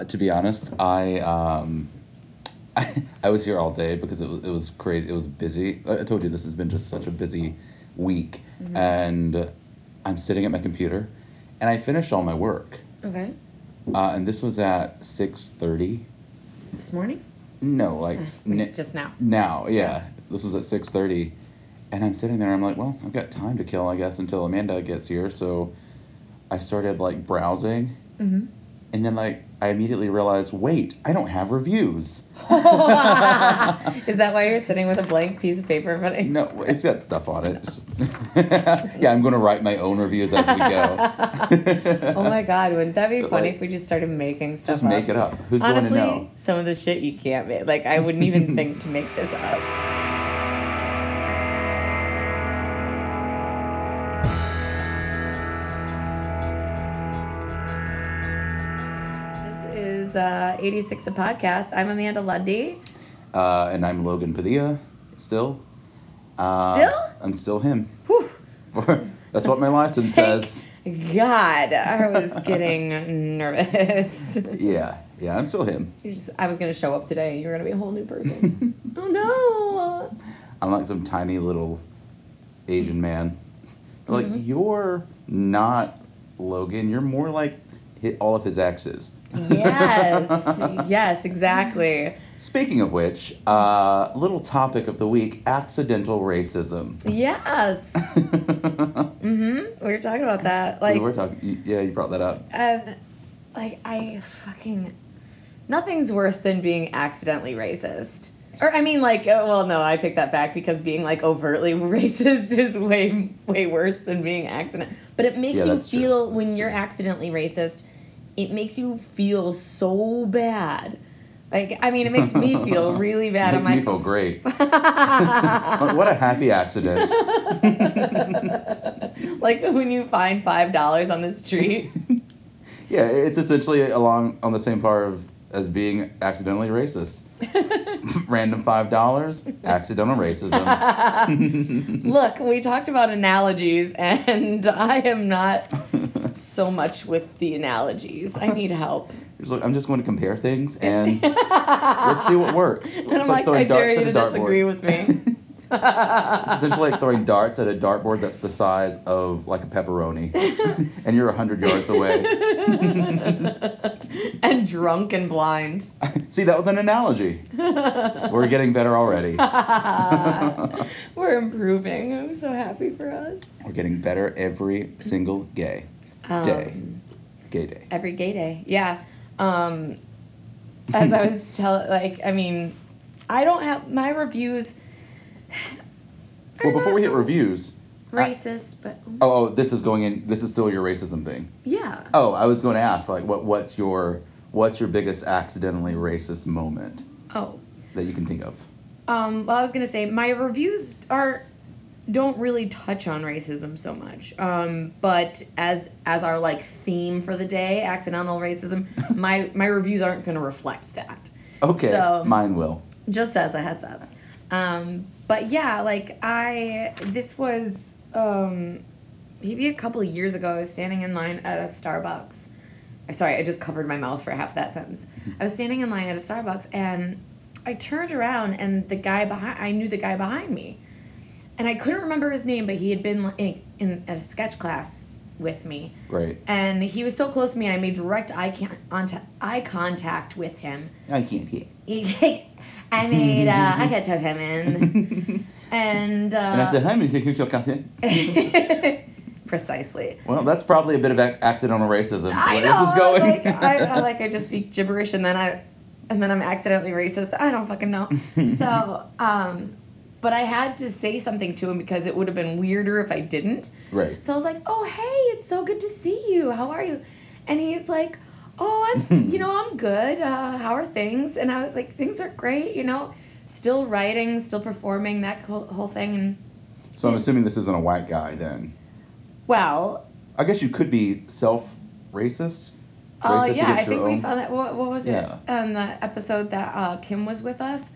Uh, to be honest, I um, I, I was here all day because it was it was crazy. It was busy. I told you this has been just such a busy week, and I'm sitting at my computer, and I finished all my work. Okay. Uh, and this was at six thirty. This morning? No, like Wait, n- just now. now. Yeah, this was at six thirty, and I'm sitting there. I'm like, well, I've got time to kill, I guess, until Amanda gets here. So I started like browsing, Mm-hmm. And then like I immediately realized, wait, I don't have reviews. Is that why you're sitting with a blank piece of paper front? No, it's got stuff on it. It's just yeah, I'm going to write my own reviews as we go. Oh my god, wouldn't that be But, funny like, if we just started making stuff Just make up? it up. Who's Honestly, going to know? some of the shit you can't make. Like, I wouldn't even think to make this up. Is uh, 86 the podcast. I'm Amanda Lundy. Uh, and I'm Logan Padilla, still. Uh, Still? I'm still him. That's what my license says. God, I was getting nervous. Yeah, yeah, I'm still him. You just, I was gonna show up today. and You're gonna be a whole new person. oh no! I'm like some tiny little Asian man. Like Mm-hmm. you're not Logan. You're more like all of his exes. Yes, yes, exactly. Speaking of which, uh, little topic of the week: accidental racism. Yes. Mm-hmm. We were talking about that. Like, we were talking. Yeah, you brought that up. and like I fucking nothing's worse than being accidentally racist. Or I mean, like, uh, well, no, I take that back because being like overtly racist is way, way worse than being accident. But it makes Yeah, you that's true. feel when That's you're true. accidentally racist, it makes you feel so bad. Like, I mean, it makes me feel really bad. Makes I'm me like, feel great. what a happy accident. like when you find five dollars on the street. Yeah, it's essentially along on the same par of as being accidentally racist. Random five dollars, accidental racism. Look, we talked about analogies, and I am not so much with the analogies. I need help. I'm just going to compare things and let's see what works. And I'm like, I dare you to disagree with me. It's essentially like throwing darts at a dartboard that's the size of like a pepperoni, and you're hundred yards away. and drunk and blind. See, that was an analogy. We're getting better already. We're improving. I'm so happy for us. We're getting better every single gay day. Um, Gay day. Every gay day. Yeah. Um, as I was telling, like, I mean, I don't have my reviews. Well, before we hit reviews, I- racist, but oh, oh, this is going in. This is still your racism thing. yeah. Oh, I was going to ask, like, what what's your what's your biggest accidentally racist moment Oh. that you can think of? Um, well, I was gonna say my reviews are don't really touch on racism so much. Um, but as as our like theme for the day, accidental racism, my my reviews aren't gonna reflect that. Okay, So- mine will. Just as a heads up. Um, but yeah, like I this was um, maybe a couple of years ago. I was standing in line at a Starbucks. Sorry, I just covered my mouth for half that sentence. I was standing in line at a Starbucks and I turned around and the guy behind I knew the guy behind me. And I couldn't remember his name, but he had been in, in at a sketch class with me. Right. And he was so close to me and I made direct eye, con- eye contact with him. I can't get. He- I made uh, I got took him in, and And I said, uh, "Hi, Mr. Hughes, Captain." precisely. Well, that's probably a bit of ac- accidental racism. I Where know. this going. Like I, I like I just speak gibberish and then I and then I'm accidentally racist. I don't fucking know. so, um, but I had to say something to him because it would have been weirder if I didn't. right. So I was like, "Oh, hey, it's so good to see you. How are you?" And he's like, "Oh, I'm, you know, I'm good. Uh, how are things?" And I was like, "Things are great. You know, still writing, still performing, that whole, whole thing." And So I'm assuming this isn't a white guy then. well, I guess you could be self racist. oh Racist yeah, I against your think we own? found that. What, what was Yeah. it on the episode that uh, Kim was with us?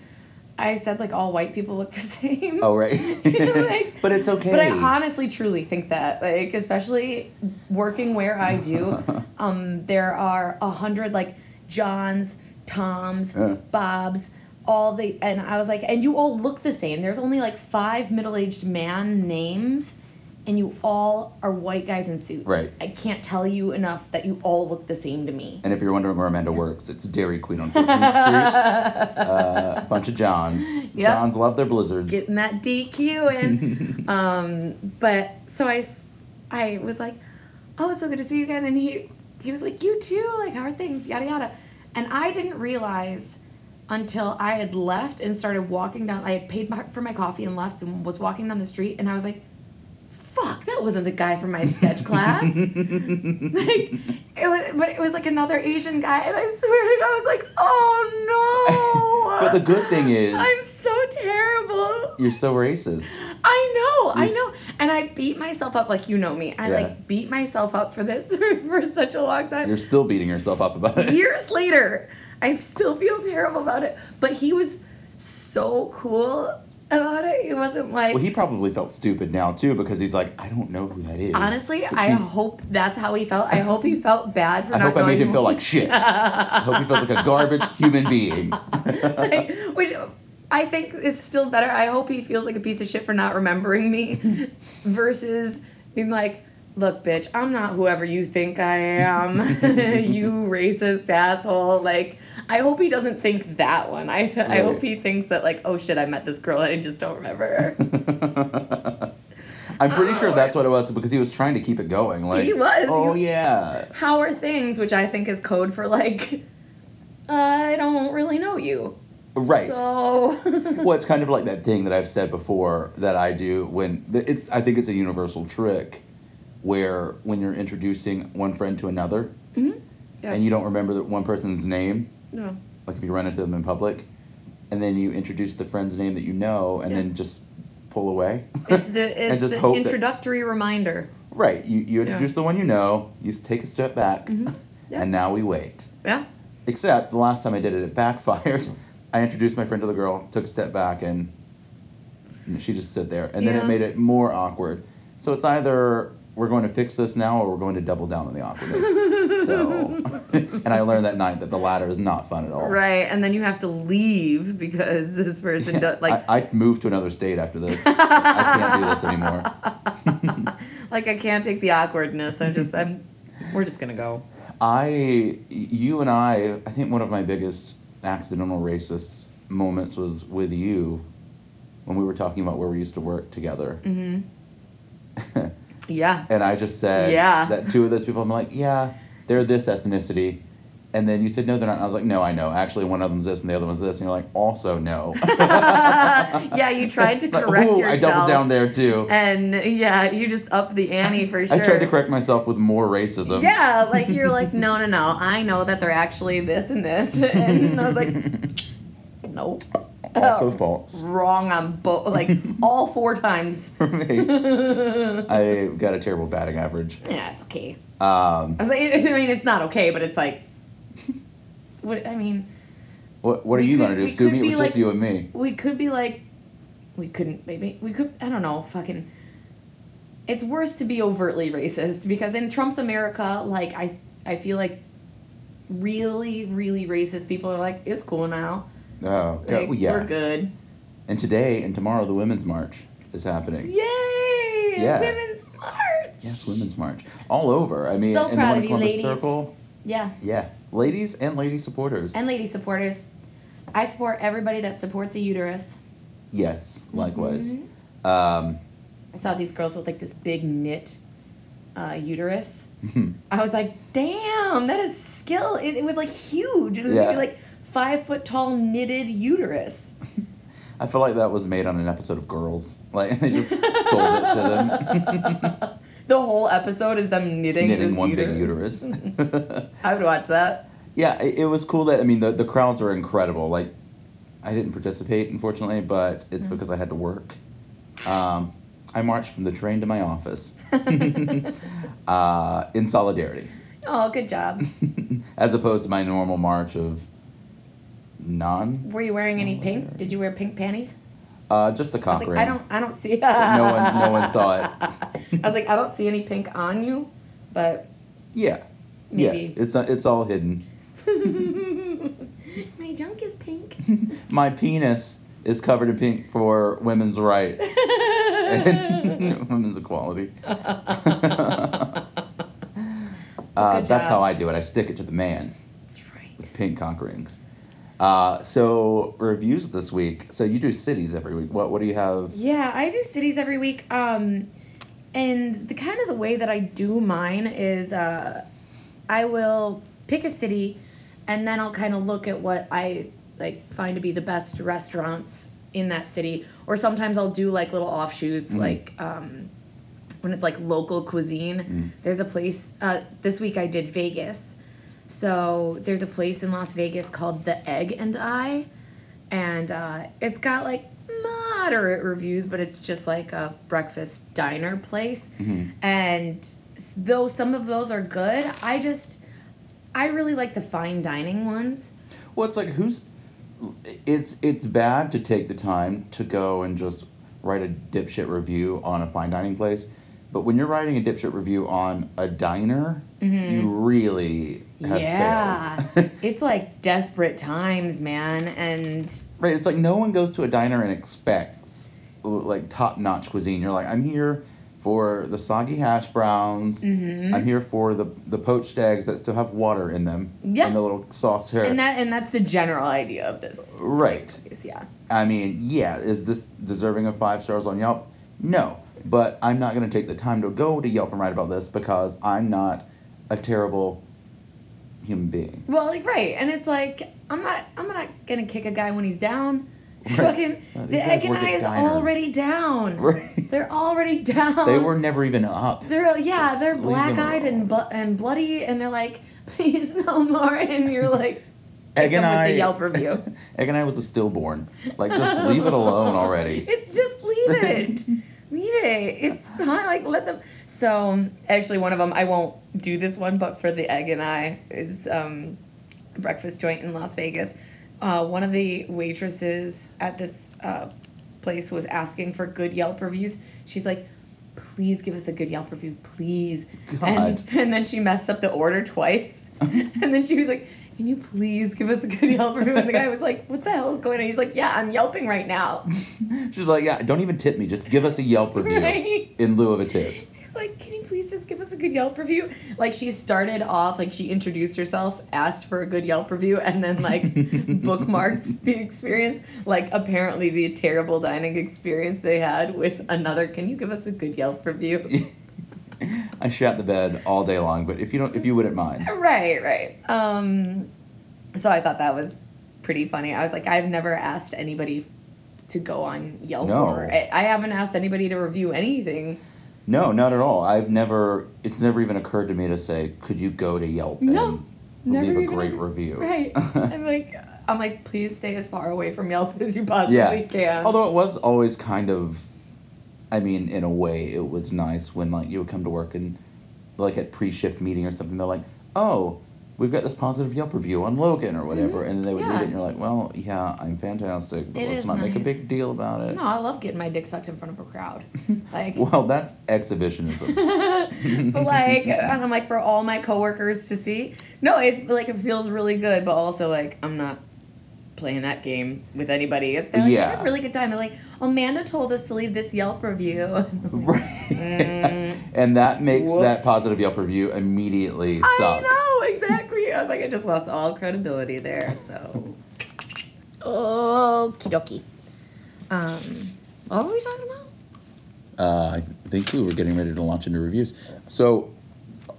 I said like all white people look the same. Oh right. Like- but it's okay. But I honestly, truly think that, like, especially working where I do, um, there are a hundred like John's, Tom's, Uh. Bob's, all the and I was like, and you all look the same. There's only like five middle-aged man names, and you all are white guys in suits. Right. I can't tell you enough that you all look the same to me. And if you're wondering where Amanda works, it's Dairy Queen on 14th Street. Uh, a bunch of Johns. Yep. Johns love their blizzards. getting that DQ in. um, but so I, I was like, oh, it's so good to see you again. And he, he was like, you too. Like, how are things? Yada yada. And I didn't realize until I had left and started walking down. I had paid my, for my coffee and left and was walking down the street. And I was like, that wasn't the guy from my sketch class. like, it was, but it was like another Asian guy. And I swear to God, I was like, oh no. but the good thing is, I'm so terrible. you're so racist. I know, I You're know. And I beat myself up like you know me. I Yeah. like beat myself up for this for such a long time. You're still beating yourself up about it. Years later, I still feel terrible about it. But he was so cool about it. It wasn't like Well, he probably felt stupid now too because he's like, I don't know who that is. honestly, But I hope that's how he felt. I hope he felt bad for not. I hope I made him feel like shit. I hope he feels like a garbage human being. like, which I think is still better. I hope he feels like a piece of shit for not remembering me versus being like, look, bitch, I'm not whoever you think I am. you racist asshole. Like, I hope he doesn't think that one. I, I hope he thinks that, like, oh shit, I met this girl and I just don't remember her. I'm pretty sure Oh, that's what it was because he was trying to keep it going. Like, He was, Oh he- yeah. How are things, which I think is code for, like, I don't really know you. Right. So. well, it's kind of like that thing that I've said before that I do when it's. I think it's a universal trick, where when you're introducing one friend to another, Mhm. Yeah. and you don't remember the one person's name, no. like if you run into them in public, and then you introduce the friend's name that you know, and Yeah. then just pull away. It's the And just the hope that- introductory reminder. right. You you introduce the one you know. You take a step back, Mhm. Yeah. and now we wait. Yeah. Except the last time I did it, it backfired. I introduced my friend to the girl, took a step back, and she just stood there. And then it made it more awkward. So it's either we're going to fix this now or we're going to double down on the awkwardness. so, and I learned that night that the latter is not fun at all. Right, and then you have to leave because this person Yeah, does like I, I moved to another state after this. I can't do this anymore. like I can't take the awkwardness. I'm just I'm we're just gonna go. I, you and I, I think one of my biggest accidental racist moments was with you when we were talking about where we used to work together. Mm-hmm. Yeah. and I just said Yeah. that two of those people, I'm like, yeah, they're this ethnicity. And then you said, no, they're not. And I was like, no, I know. Actually, one of them's this and the other one's this. And you're like, also no. yeah, you tried to Like, correct yourself. I doubled down there too. And yeah, you just upped the ante for sure. I tried to correct myself with more racism. Yeah, like you're like, no, no, no. I know that they're actually this and this. And I was like, no. also Oh, false. Wrong on both, like all four times. For me, I got a terrible batting average. Yeah, it's okay. Um, I was like, I mean, it's not okay, but it's like, what? I mean, what what are you could- gonna do? Sue me? It was just you and me. we could be like, we couldn't maybe we could. I don't know. Fucking, it's worse to be overtly racist because in Trump's America, like I, I feel like really, really racist people are like, it's cool now. Oh, yeah, Like, yeah. we're good. And today and tomorrow, the Women's March is happening. Yay! Yeah. Women's March. Yes, Women's March all over. I mean, So in the one Columbus ladies. Circle. Yeah. Yeah, ladies and lady supporters. And lady supporters. I support everybody that supports a uterus. yes, likewise. Mhm. Um, I saw these girls with like this big knit uh, uterus. I was like, damn, that is skill. It, it was like huge. It was Yeah. like five foot tall knitted uterus. I feel like that was made on an episode of Girls. Like they just sold it to them, The whole episode is them knitting, knitting this one uterus. big uterus. I would watch that. yeah, it, it was cool that I mean the the crowds were incredible. Like I didn't participate unfortunately, but it's Mm. because I had to work. Um, I marched from the train to my office uh, in solidarity, Oh, good job. as opposed to my normal march of non. Were you wearing any pink? Did you wear pink panties? Uh, just a cock like, ring. I don't, I don't see. no one- no one saw it. I was like, I don't see any pink on you, but Yeah. Maybe. Yeah. It's uh, it's all hidden. My junk is pink. My penis is covered in pink for women's rights and women's equality. uh, that's how. I do it. I stick it to the man. That's right. with pink cock rings. Uh, so reviews this week. So you do cities every week. What what do you have? Yeah, I do cities every week. Um, and the kind of the way that I do mine is uh, I will pick a city, and then I'll kind of look at what I like find to be the best restaurants in that city. Or sometimes I'll do like little offshoots, like um, when it's like local cuisine. There's a place. Uh, this week I did Vegas. So there's a place in Las Vegas called The Egg and I, and uh, it's got like moderate reviews, but it's just like a breakfast diner place. And though some of those are good, I just I really like the fine dining ones. Well, it's like who's. It's it's bad to take the time to go and just write a dipshit review on a fine dining place, but when you're writing a dipshit review on a diner, you really Mm-hmm. Yeah, it's like desperate times, man, and Right, it's like no one goes to a diner and expects like top notch cuisine. You're like, I'm here for the soggy hash browns. Mm-hmm. I'm here for the the poached eggs that still have water in them. Yeah. And the little sauce here. and that and that's the general idea of this. Right. place, Yeah. I mean, yeah, is this deserving of five stars on Yelp? No. But I'm not going to take the time to go to Yelp and write about this because I'm not a terrible human being. Well, like right, and it's like I'm not I'm not gonna kick a guy when he's down. Right. Fucking these the egg and I is diners. already down. Right. They're already down. They were never even up. They're yeah, Just they're black eyed and bu- and bloody, and they're like, please no more, and you're like, Egg and I. the Yelp review. Egg and I was a stillborn. Like, just leave it alone already. It's just leave it. leave it. It's fine. Like let them. So actually, one of them I won't do this one, but for the egg and I is um, breakfast joint in Las Vegas. Uh, one of the waitresses at this uh, place was asking for good Yelp reviews. She's like, "Please give us a good Yelp review, please." And, God. and then she messed up the order twice, and then she was like. Can you please give us a good Yelp review? And the guy was like, "What the hell is going on?" He's like, "Yeah, I'm Yelping right now." She's like, yeah, don't even tip me. Just give us a Yelp review Right. in lieu of a tip. Like, can you please just give us a good Yelp review? Like she started off, like she introduced herself, asked for a good Yelp review, and then like bookmarked the experience. Like apparently the terrible dining experience they had with another. Can you give us a good Yelp review? I shat the bed all day long, but if you don't, if you wouldn't mind, right, right. Um, so I thought that was pretty funny. I was like, I've never asked anybody to go on Yelp No. or I, I haven't asked anybody to review anything. No, not at all. I've never. It's never even occurred to me to say, could you go to Yelp No, and leave a great review? Right. I'm like, I'm like, please stay as far away from Yelp as you possibly yeah. can. Although it was always kind of, I mean, in a way, it was nice when like you would come to work and like at pre-shift meeting or something, they're like, oh. We've got this positive Yelp review on Logan or whatever, and then they would read Mm-hmm. It, and you're like, "Well, yeah, I'm fantastic, but It let's not make a big deal about it." no, I love getting my dick sucked in front of a crowd. Like, Well, that's exhibitionism. but like, and I'm like for all my coworkers to see. No, it like it feels really good, but also like I'm not playing that game with anybody. They're like, I Yeah. had a really good time. I'm like, Amanda told us to leave this Yelp review. right. Mm. and that makes that positive Yelp review immediately I suck. know exactly. I was like, I just lost all credibility there. So, okie dokie. Um, what were we talking about? Uh, I think we were getting ready to launch into reviews. So,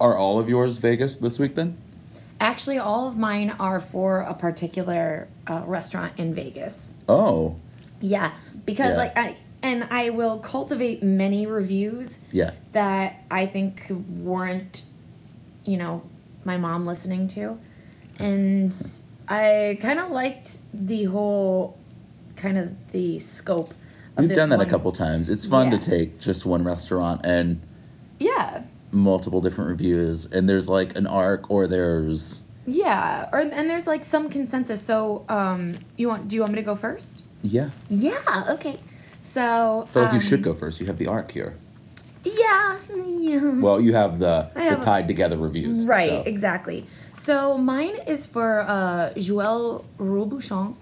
are all of yours Vegas this week then? Actually, all of mine are for a particular uh, restaurant in Vegas. Oh, Yeah, because Yeah. like I and I will cultivate many reviews yeah. that I think warrant, you know, my mom listening to, and I kind of liked the whole, kind of the scope. Of We've done that one. a couple times. It's fun Yeah. to take just one restaurant and Yeah, multiple different reviews, and there's like an arc, or there's yeah, or and there's like some consensus. So, um, you want? Do you want me to go first? yeah. Yeah. Okay. So. I feel like you um, should go first. You have the arc here. Yeah. Yeah. Well, you have the, I have the a- tied together reviews. Right, so. exactly. So mine is for uh, Joël Robuchon.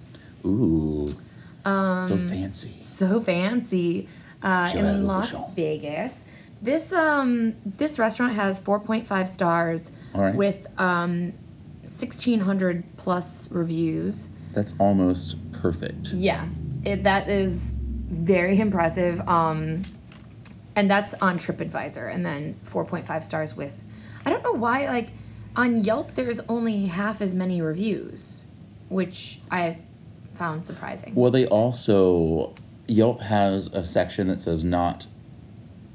Ooh, Um, so fancy. so fancy uh, Joël in Las Vegas. This um this restaurant has 4.5 stars right. with um 1600 plus reviews. That's almost perfect. Yeah, it, that is very impressive. Um, and that's on TripAdvisor, and then 4.5 stars with. I don't know why, like, on Yelp, there's only half as many reviews, which I found surprising. Well, they also Yelp has a section that says not.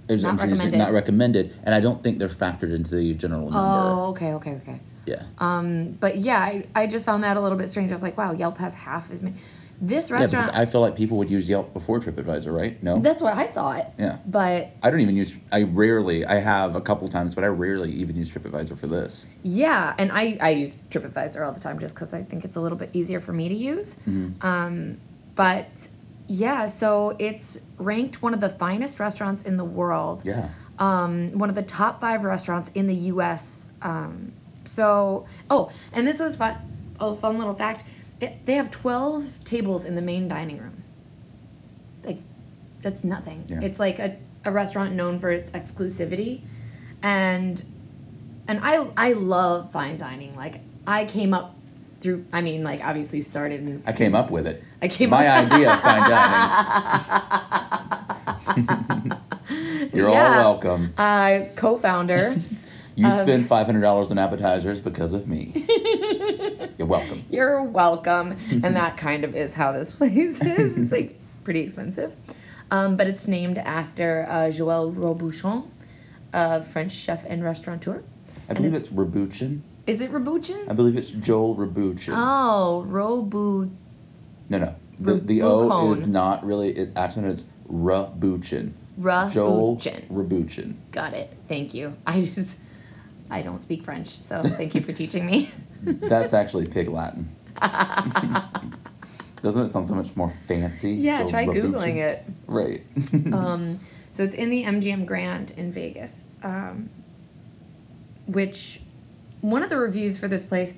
There's- Not recommended. Not recommended, and I don't think they're factored into the general number. Oh, okay, okay, okay. Yeah. Um, but yeah, I, I just found that a little bit strange. I was like, wow, Yelp has half as many. This restaurant. Yeah, because I feel like people would use Yelp before TripAdvisor, right? No. that's what I thought. yeah. But I don't even use. I rarely. I have a couple times, but I rarely even use TripAdvisor for this. Yeah, and I, I use TripAdvisor all the time just because I think it's a little bit easier for me to use. Um, but yeah, so it's ranked one of the finest restaurants in the world. Yeah. Um, one of the top five restaurants in the U.S. Um, so, oh, and this was fun. Oh, fun little fact. It, they have 12 tables in the main dining room. Like, that's nothing. Yeah. It's like a, a restaurant known for its exclusivity. And and I I love fine dining. Like I came up through I mean like obviously started in I came up with it. I came My up idea of fine dining. You're Yeah. all welcome. uh co-founder. You Um, spend five hundred dollars on appetizers because of me. You're welcome. You're welcome. and that kind of is how this place is. It's like pretty expensive. Um, but it's named after uh, Joël Robuchon, a French chef and restaurateur. I believe it's Rabuchin. Is it Robuchon? I believe it's Joel Rabuchin. Oh, Robu. No, no. The, the O is not really, it's accented, it's Rabuchin. Joel Rabuchon. Rabuchin. Got it. Thank you. I just, I don't speak French, so thank you for teaching me. That's actually pig Latin. Doesn't it sound so much more fancy? yeah, Joel try Rabuchin? Googling it. Right. Um, so it's in the MGM Grand in Vegas, um, which one of the reviews for this place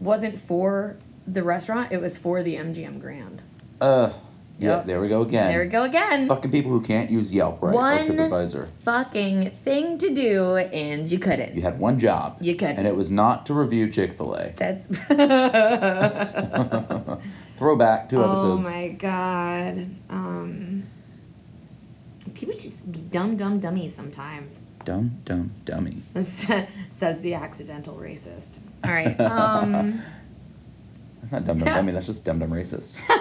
wasn't for the restaurant, it was for the MGM Grand. uh, yeah, Yep. there we go again. There we go again. Fucking people who can't use Yelp right One- or TripAdvisor. Fucking thing to do, and you couldn't. You had one job. You couldn't. And it was not to review Chick fil A. That's. Throwback, two oh episodes. Oh my god. Um, people just be dumb, dumb dummies sometimes. Dumb, dumb, dummy. Says the accidental racist. All right. Um. That's not dumb, dumb, dummy. That's just dumb, dumb racist. no,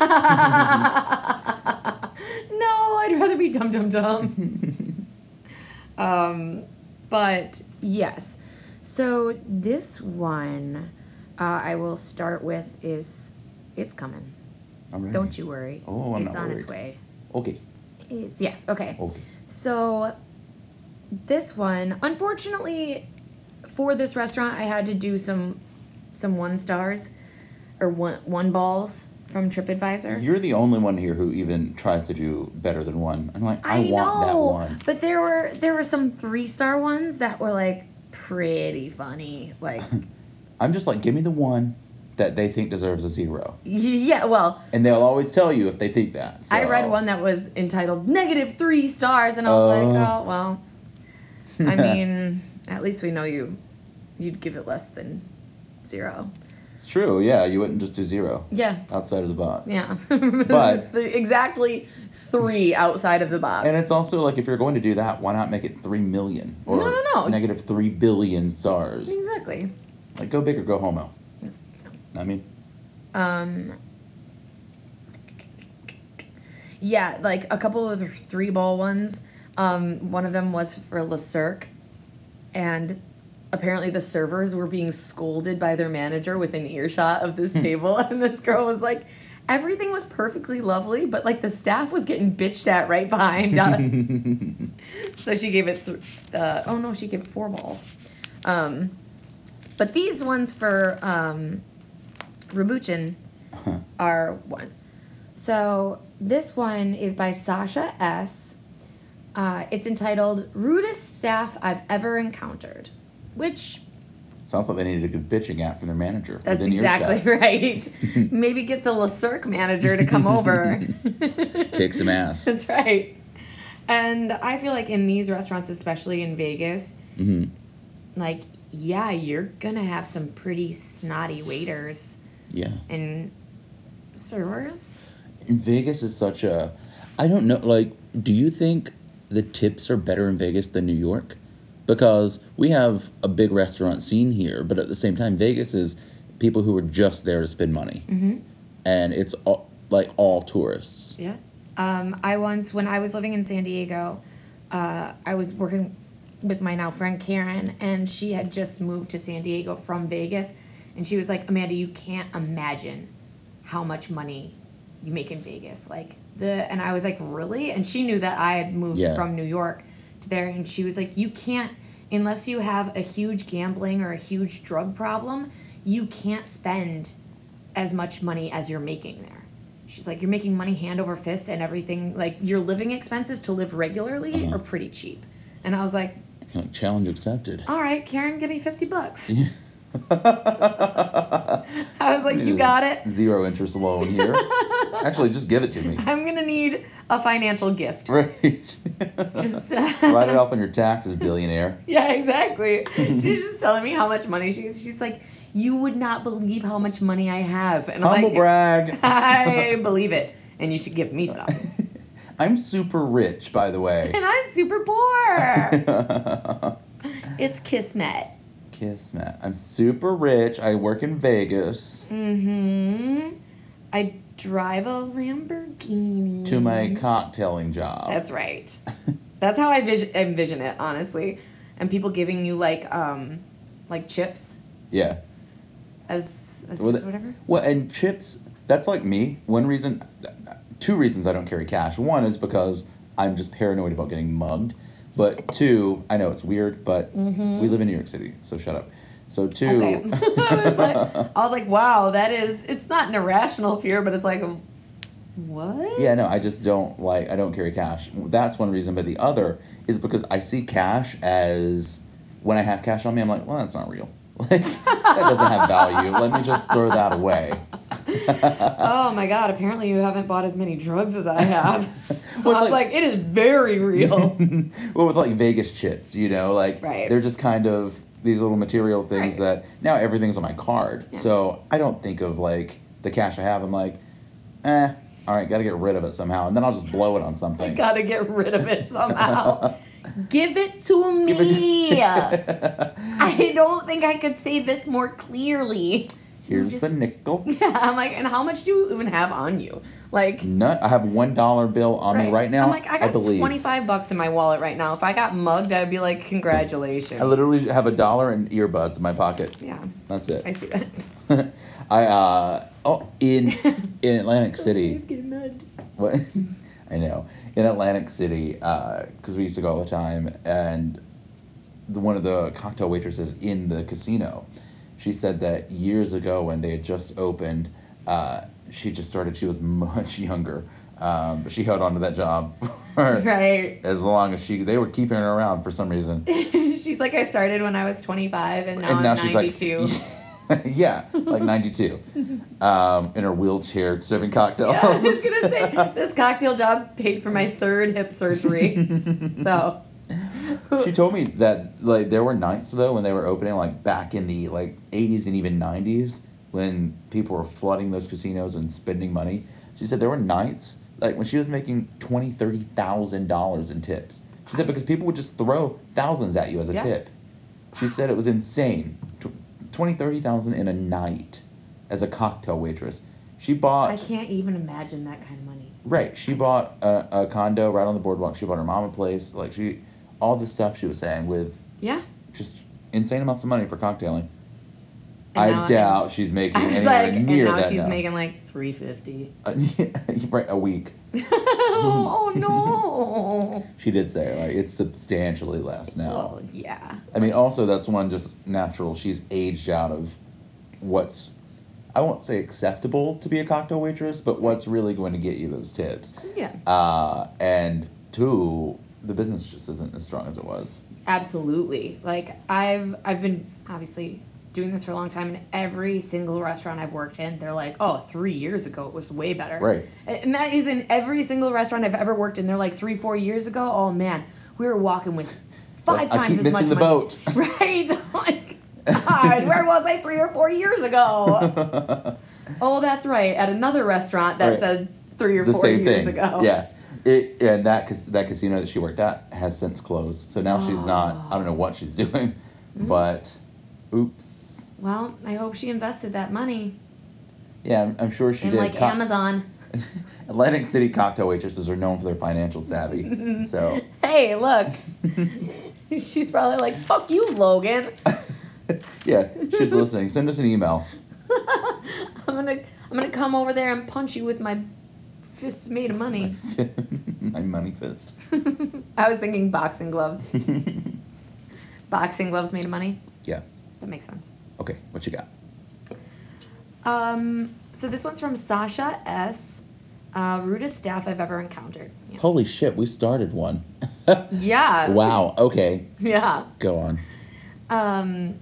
I'd rather be dumb, dumb, dumb. um, but yes. So this one, uh, I will start with is, it's coming. All right. Don't you worry. Oh, I'm it's not on its way. Okay. It's, yes. Okay. Okay. So this one, unfortunately, for this restaurant, I had to do some some one stars or one one balls from TripAdvisor. You're the only one here who even tries to do better than one. I'm like, I, want that one. But there were there were some three star ones that were like pretty funny. Like I'm just like, give me the one that they think deserves a zero. yeah, well, And they'll always tell you if they think that. I read one that was entitled negative three stars, and I was like, Oh. oh well. I mean, at least we know you you'd give it less than zero. It's true, yeah. You wouldn't just do zero Yeah. outside of the box. Yeah. But- exactly three outside of the box. And it's also like if you're going to do that, why not make it three million or No, no, no. negative three billion stars? exactly. Like go big or go homo. I mean, Um, yeah, like a couple of the three ball ones. Um, one of them was for Le Cirque, and apparently the servers were being scolded by their manager within earshot of this table, and this girl was like. Everything was perfectly lovely, but like the staff was getting bitched at right behind us. so she gave it, th- uh, oh no, she gave it four balls. Um, but these ones for um, Rabuchin are one. So this one is by Sasha S. Uh, it's entitled "Rudest Staff I've Ever Encountered," which Sounds like they needed a good bitching app from their manager. That's exactly right. Maybe get the Le manager to come over. Kick some ass. That's right. And I feel like in these restaurants, especially in Vegas, hmm like, yeah, you're gonna have some pretty snotty waiters Yeah. and servers. And Vegas is such a. I don't know. Like, do you think the tips are better in Vegas than New York? Because we have a big restaurant scene here, but at the same time, Vegas is people who are just there to spend money, Mm-hmm. and it's all, like all tourists. Yeah. Um, I once, when I was living in San Diego, uh, I was working with my now friend Karen, and she had just moved to San Diego from Vegas. And she was like, Amanda, you can't imagine how much money you make in Vegas. Like, the, and I was like, really? And she knew that I had moved Yeah. from New York to there. And she was like, you can't, unless you have a huge gambling or a huge drug problem, you can't spend as much money as you're making there. She's like, you're making money hand over fist and everything. Like, your living expenses to live regularly Uh-huh. are pretty cheap. And I was like, Like, challenge accepted. all right, Karen, give me 50 bucks. I was like, you got it. Zero interest loan here. Actually, just give it to me. I'm going to need a financial gift. Right. Just uh, Write it off on your taxes, billionaire. Yeah, exactly. She's just telling me how much money she's. She's like, you would not believe how much money I have. And I'm Humble like, brag. I believe it. And you should give me some. I'm super rich, by the way. And I'm super poor. it's Kismet. Kiss Matt. I'm super rich. I work in Vegas. Mm-hmm. I drive a Lamborghini. To my cocktailing job. That's right. That's how I vis- envision it, honestly. And people giving you like um like chips yeah. as as Well, whatever. Well, and chips, that's like me. One reason, two reasons I don't carry cash. One is because I'm just paranoid about getting mugged. But two, I know it's weird, but we live in New York City, so shut up. So two, Mm-hmm. Okay. I was like I was like, wow, that is it's not an irrational fear, but it's like what? yeah, no, I just don't like, I don't carry cash. That's one reason. But the other is because I see cash as, when I have cash on me, I'm like, well, that's not real. Like, that doesn't have value. Let me just throw that away. Oh my god, apparently you haven't bought as many drugs as I have. Well, I was like, it is very real. well, with like Vegas chips, you know, like Right. they're just kind of these little material things Right. that now everything's on my card. Yeah. So I don't think of like the cash I have. I'm like, eh, all right, got to get rid of it somehow, and then I'll just blow it on I something. gotta get rid of it somehow. Give it to Give it to- me. I don't think I could say this more clearly. Here's just- the nickel. Yeah, I'm like, and how much do you even have on you? Like, Nut. I have one dollar bill on me right now. I'm like, I got believe. 25 bucks in my wallet right now. If I got mugged, I'd be like, congratulations. I literally have a dollar and earbuds in my pocket. Yeah, That's it. I see that. I uh oh in in Atlantic So City. weird getting mugged. What? I know. In Atlantic City, because we used to go all the time, and the, one of the cocktail waitresses in the casino, she said that years ago when they had just opened, uh, she just started. She was much younger, um, but she held on to that job for Right. as long as she. They were keeping her around for some reason, she's like, I started when I was 25 and now and now I'm she's 92. like. yeah, like 92. Um, in her wheelchair serving cocktails. Yeah, I was just gonna say this cocktail job paid for my third hip surgery. so She told me that like there were nights though when they were opening like back in the like 80s and even 90s when people were flooding those casinos and spending money. She said there were nights like when she was making twenty, thirty thousand dollars in tips. She said because people would just throw thousands at you as a Yeah. tip. She said it was insane. Tw- 20, 30,000 in a night as a cocktail waitress. She bought I can't even imagine that kind of money. Right. She bought a, a condo right on the boardwalk. She bought her mom a place. Like she, all this stuff she was saying with Yeah. just insane amounts of money for cocktailing. And I I- doubt she's making I was anywhere like, and now she's now. making like 350. Uh, right, a week. oh no. She did say like it's substantially less now. Well, yeah. I mean, also that's one just natural. She's aged out of what's I won't say acceptable to be a cocktail waitress, but what's really going to get you those tips. Yeah. Uh, and two, the business just isn't as strong as it was. Absolutely. Like I've I've been obviously doing this for a long time, and every single restaurant I've worked in, they're like, "Oh, three years ago it was way better." Right. And that is in every single restaurant I've ever worked in. They're like three, four years ago. Oh man, we were walking with five I times keep as missing much the money. boat. Right? like, God, where was I three or four years ago? oh, that's right. At another restaurant that Right. said three or the four same years thing. ago. Yeah. It, and that that casino that she worked at has since closed. So now she's not. I don't know what she's doing, Mm-hmm. but oops. Well, I hope she invested that money Yeah, I'm, I'm sure she in did. like Co- Amazon. Atlantic City cocktail waitresses are known for their financial savvy. so Hey, look. She's probably like, "Fuck you, Logan." yeah, she's listening. Send us an email. I'm gonna, I'm gonna come over there and punch you with my fists made of money. My money fist. I was thinking boxing gloves. Boxing gloves made of money. yeah. That makes sense. Okay, what you got? Um, so this one's from Sasha S. Uh, rudest staff I've ever encountered. Yeah. Holy shit, we started one. Yeah. wow. Okay, Yeah. go on. Um,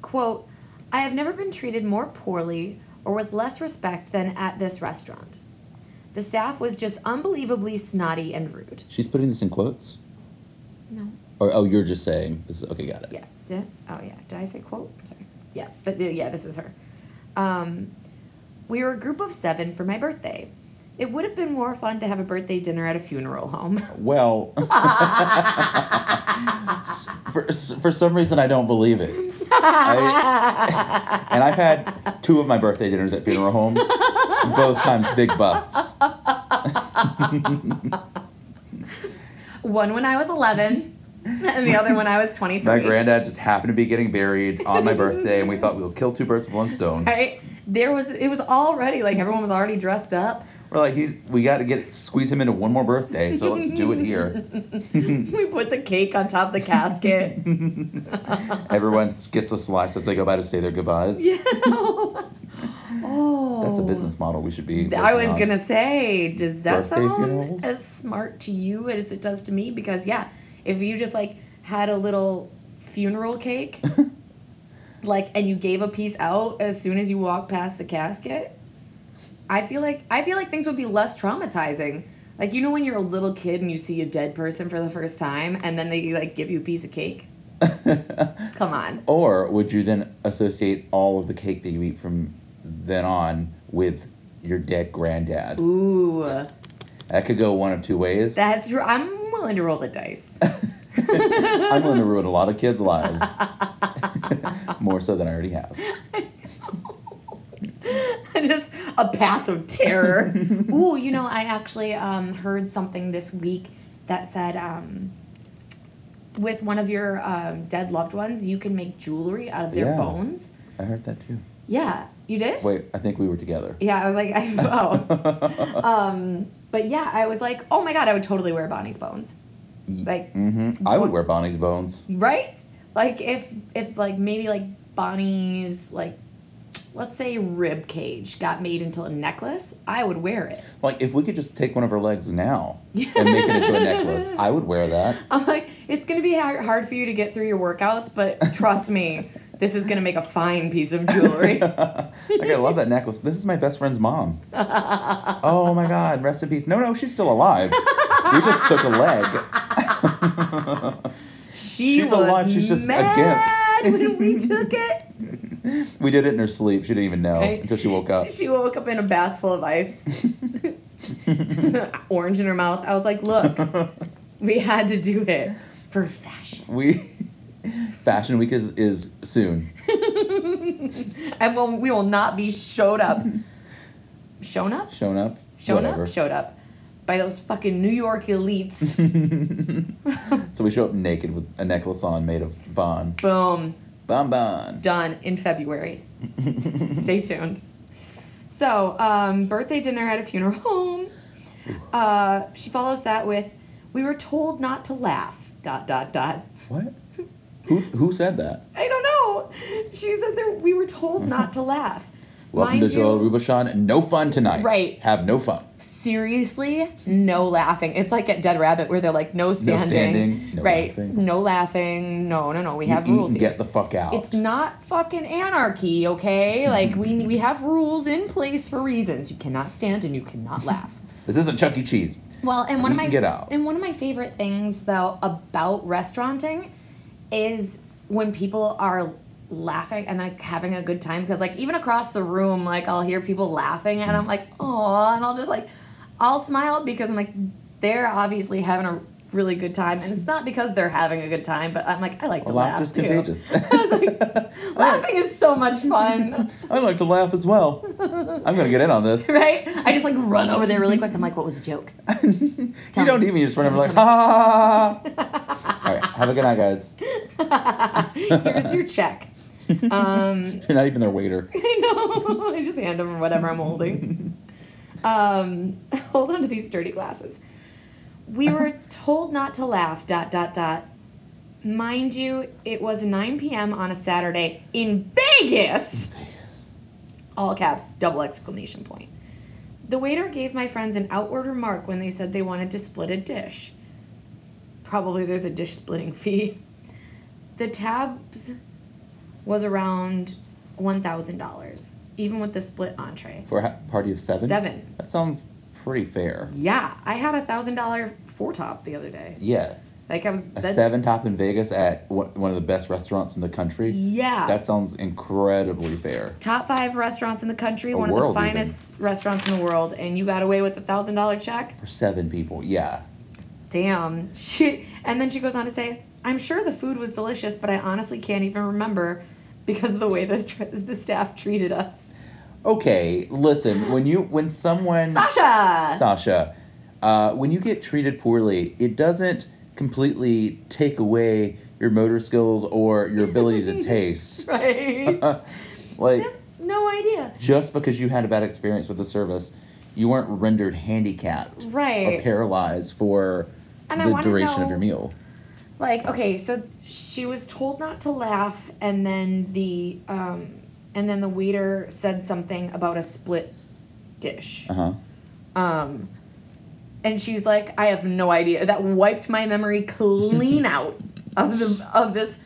quote, I have never been treated more poorly or with less respect than at this restaurant. The staff was just unbelievably snotty and rude. She's putting this in quotes. No. Or oh, you're just saying this. Is, okay, got it. Yeah. Did oh yeah. Did I say quote? I'm sorry. Yeah. But yeah, this is her. Um, we were a group of seven for my birthday. It would have been more fun to have a birthday dinner at a funeral home. Well, for, for some reason, I don't believe it. I- and I've had two of my birthday dinners at funeral homes, both times big busts. One when I was 11, and the other one when I was 23. My granddad just happened to be getting buried on my birthday, and we thought we'll kill two birds with one stone. Right? There was it was already like everyone was already dressed up. We're like, he's we got to get squeeze him into one more birthday, so let's do it here. we put the cake on top of the casket. Everyone gets a slice as they go by to say their goodbyes. Yeah. oh. That's a business model we should be. I was on. gonna say, does that Birthday sound funerals? as smart to you as it does to me? Because yeah, if you just like had a little funeral cake, like, and you gave a piece out as soon as you walked past the casket, I feel like I feel like things would be less traumatizing. Like you know when you're a little kid and you see a dead person for the first time, and then they like give you a piece of cake. Come on. Or would you then associate all of the cake that you eat from then on with your dead granddad? Ooh, That could go one of two ways. that's true. I'm willing to roll the dice. I'm willing to ruin a lot of kids' lives. More so than I already have. just a path of terror. Ooh, you know, I actually um, heard something this week that said um, with one of your um, dead loved ones, you can make jewelry out of their Yeah. bones. I heard that too. Yeah, you did? Wait, I think we were together. Yeah, I was like, I, oh. um, but yeah, I was like, oh my god, I would totally wear Bonnie's bones. Like, hmm I would wear Bonnie's bones. right? Like if if like maybe like Bonnie's like let's say rib cage got made into a necklace, I would wear it. Like, if we could just take one of her legs now and make it into a necklace, I would wear that. I'm like, it's gonna be hard for you to get through your workouts, but trust me, this is gonna make a fine piece of jewelry. like, I love that necklace. This is my best friend's mom. oh my God, rest in peace. No, no, she's still alive. We just took a leg. She She's alive, she's just a mad gimp. when we took it. we did it in her sleep. She didn't even know Right. until she woke up. She woke up in a bath full of ice, orange in her mouth. I was like, look, we had to do it for fashion. we Fashion Week is, is soon. and well, we will not be showed up. Shown up? Shown up. Shown Whatever. up? Showed up. By those fucking New York elites. so we show up naked with a necklace on made of bond. Boom. Bon bon. Done in February. Stay tuned. So, um, birthday dinner at a funeral home. Uh, she follows that with, "We were told not to laugh." Dot dot dot. What? Who who said that? I don't know. She said that we were told not to laugh. Welcome Mind to Joel you- Rubicon. No fun tonight. Right. Have no fun. Seriously, no laughing. It's like at Dead Rabbit where they're like no standing. No standing, no right. laughing. No laughing. No, no, no. We You have eat rules. get the fuck out. It's not fucking anarchy, okay? Like we we have rules in place for reasons. You cannot stand and you cannot laugh. this isn't Chuck E. Cheese. Well, and one of my get out. and one of my favorite things though about restauranting is when people are laughing and like having a good time because like even across the room like I'll hear people laughing and I'm like oh and I'll just like I'll smile because I'm like they're obviously having a really good time and it's not because they're having a good time but I'm like I like to Well, laugh laughter's too. contagious. I was like laughing is so much fun. I like to laugh as well. I'm gonna get in on this. Right? I just like run over there really quick. I'm like, what was the joke? you Tell don't me. even just run over like, ha ha. All right, have a good night, guys. Here's your check. Um, You're not even their waiter. I know. I just hand them whatever I'm holding. Um, hold on to these dirty glasses. We were told not to laugh. Dot dot dot. Mind you, it was 9 p.m. on a Saturday in Vegas. Vegas. All caps, double exclamation point. The waiter gave my friends an outward remark when they said they wanted to split a dish. Probably there's a dish splitting fee. The tabs was around $1,000, even with the split entree. For a party of seven? Seven. That sounds pretty fair. Yeah, I had a $1,000 four top the other day. Yeah. Like I was A seven top in Vegas at one of the best restaurants in the country. Yeah. That sounds incredibly fair. top five restaurants in the country, A one of the even. finest restaurants in the world, and you got away with a thousand dollar check. For seven people, yeah. Damn. She and then she goes on to say, "I'm sure the food was delicious, but I honestly can't even remember because of the way the the staff treated us." Okay, listen, when you when someone Sasha. Sasha, uh, when you get treated poorly, it doesn't completely take away your motor skills or your ability to taste. right. like no idea. just because you had a bad experience with the service, you weren't rendered handicapped or paralyzed for And the duration know- of your meal. Like, okay, so she was told not to laugh, and then the um, and then the waiter said something about a split dish. Uh huh. Um, and she's like, I have no idea. That wiped my memory clean out of the of this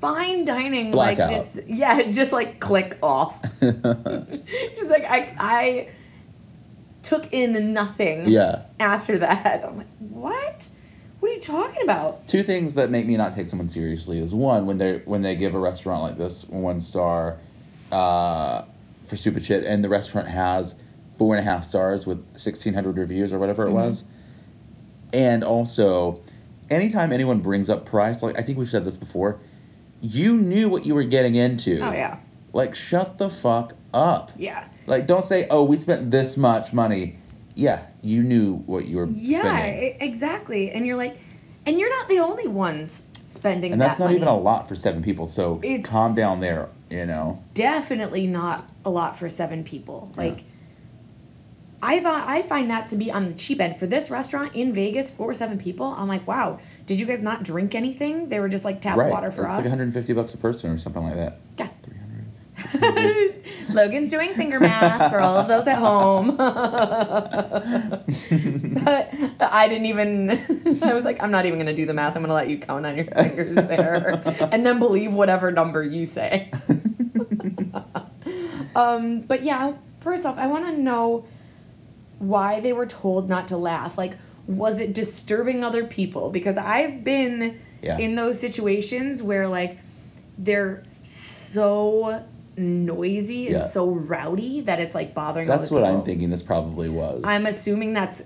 fine dining Blackout. like this. Yeah, just like click off. just like I I took in nothing yeah. after that. I'm like, what? What are you talking about? Two things that make me not take someone seriously is one when they when they give a restaurant like this one star uh, for stupid shit, and the restaurant has four and a half stars with sixteen hundred reviews or whatever it Mhm. was, and also anytime anyone brings up price, like I think we've said this before, you knew what you were getting into. Oh yeah, Like shut the fuck up. yeah, Like don't say, oh, we spent this much money. Yeah, you knew what you were yeah, spending. exactly. And you're like, and you're not the only ones spending. And that's that not money. even a lot for seven people, so It's- calm down there, you know. definitely not a lot for seven people. Yeah. Like, I fi- I find that to be on the cheap end for this restaurant in Vegas for seven people. I'm like, wow, did you guys not drink anything? They were just like tap right. water for it's us. like 150 bucks a person or something like that. Yeah. 300. Logan's doing finger math for all of those at home. but I didn't even. I was like, I'm not even gonna do the math. I'm gonna let you count on your fingers there, and then believe whatever number you say. um, but yeah, first off, I want to know why they were told not to laugh. Like, was it disturbing other people? Because I've been Yeah. in those situations where like they're so noisy and Yeah. so rowdy that it's like bothering. That's other what I'm people. thinking this probably was. I'm assuming that's.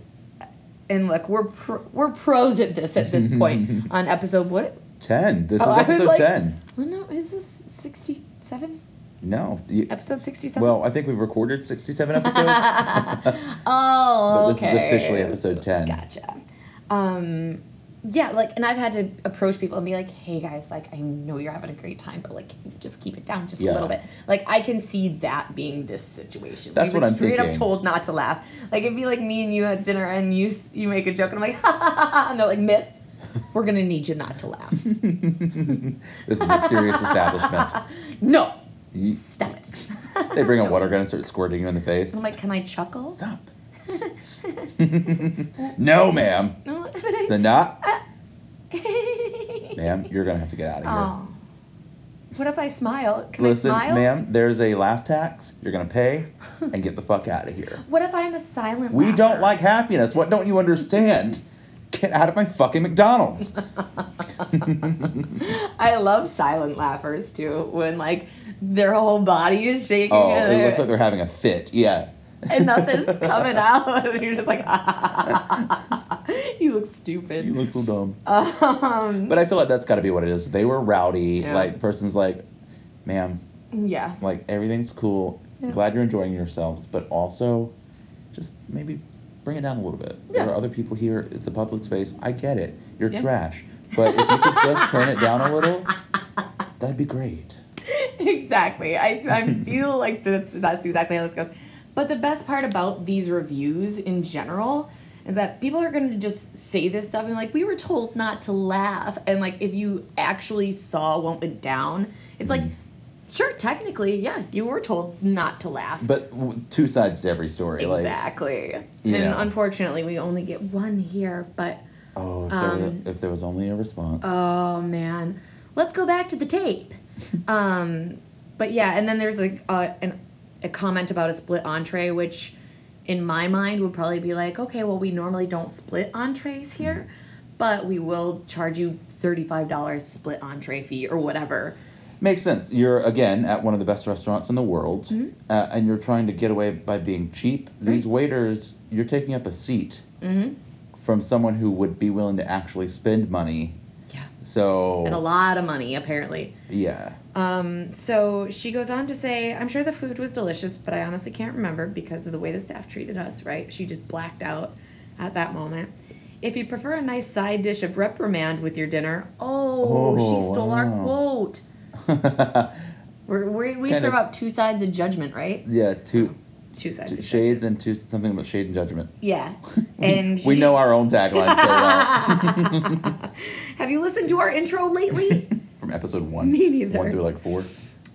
And look, we're pro, we're pros at this at this point on episode what? 10. This Oh, is episode like- 10. Well, no, is this sixty seven? No. you- Episode sixty seven. well, I think we've recorded 67 episodes. oh, but this okay. is officially episode 10. Gotcha. Um, yeah, like, and I've had to approach people and be like, "Hey guys, like, I know you're having a great time, but like, can you just keep it down just Yeah. a little bit." Like, I can see that being this situation. That's we what I'm straight up thinking. told not to laugh. Like, it'd be like me and you at dinner, and you you make a joke, and I'm like, "Ha ha ha!" ha," and they're like, "Missed." We're gonna need you not to laugh. this is a serious establishment. no, You- stop it. they bring a water gun and start squirting you in the face. I'm like, can I chuckle? Stop. no, ma'am. No, It's the not. Ma'am, you're gonna have to get out of here. Oh. What if I smile? Can Listen, I smile? ma'am, there's a laugh tax. You're gonna pay and get the fuck out of here. What if I'm a silent We don't like happiness. What don't you understand? Get out of my fucking McDonald's. I love silent laughers too, when like their whole body is shaking Oh, it looks like they're having a fit. Yeah. and nothing's coming out, and you're just like, you look stupid. You look so dumb. um, But I feel like that's got to be what it is. They were rowdy. Yeah. Like the person's like, "Ma'am, yeah, like everything's cool. Yeah. Glad you're enjoying yourselves, but also, just maybe bring it down a little bit. Yeah. There are other people here. It's a public space. I get it. You're Yeah. trash, but if you could just turn it down a little, that'd be great. exactly. I, I feel like that's, that's exactly how this goes. But the best part about these reviews in general is that people are going to just say this stuff and like we were told not to laugh and like if you actually saw what went down it's like sure technically yeah you were told not to laugh But w- two sides to every story. Like, exactly you and know. unfortunately we only get one here but oh, if, there, Um, if there was only a response. Oh man, let's go back to the tape. um, but yeah, and then there's a a, an, a comment about a split entree, which in my mind would probably be like, okay, well we normally don't split entrees here, but we will charge you thirty five dollars split entree fee or whatever. Makes sense. You're again at one of the best restaurants in the world, Mm-hmm. uh, and you're trying to get away by being cheap. These waiters, you're taking up a seat Mm-hmm. from someone who would be willing to actually spend money. Yeah, So and a lot of money apparently. yeah, Um, so she goes on to say, I'm sure the food was delicious, but I honestly can't remember because of the way the staff treated us, right? She just blacked out at that moment. If you prefer a nice side dish of reprimand with your dinner, oh, she Oh, stole our quote. We're, we we Kind serve of- up two sides of judgment, right? yeah. Two, Two sides two of shades and two something about shade and judgment. Yeah. And we she- know our own tagline so well Have you listened to our intro lately? Episode one. Me neither. One through like four.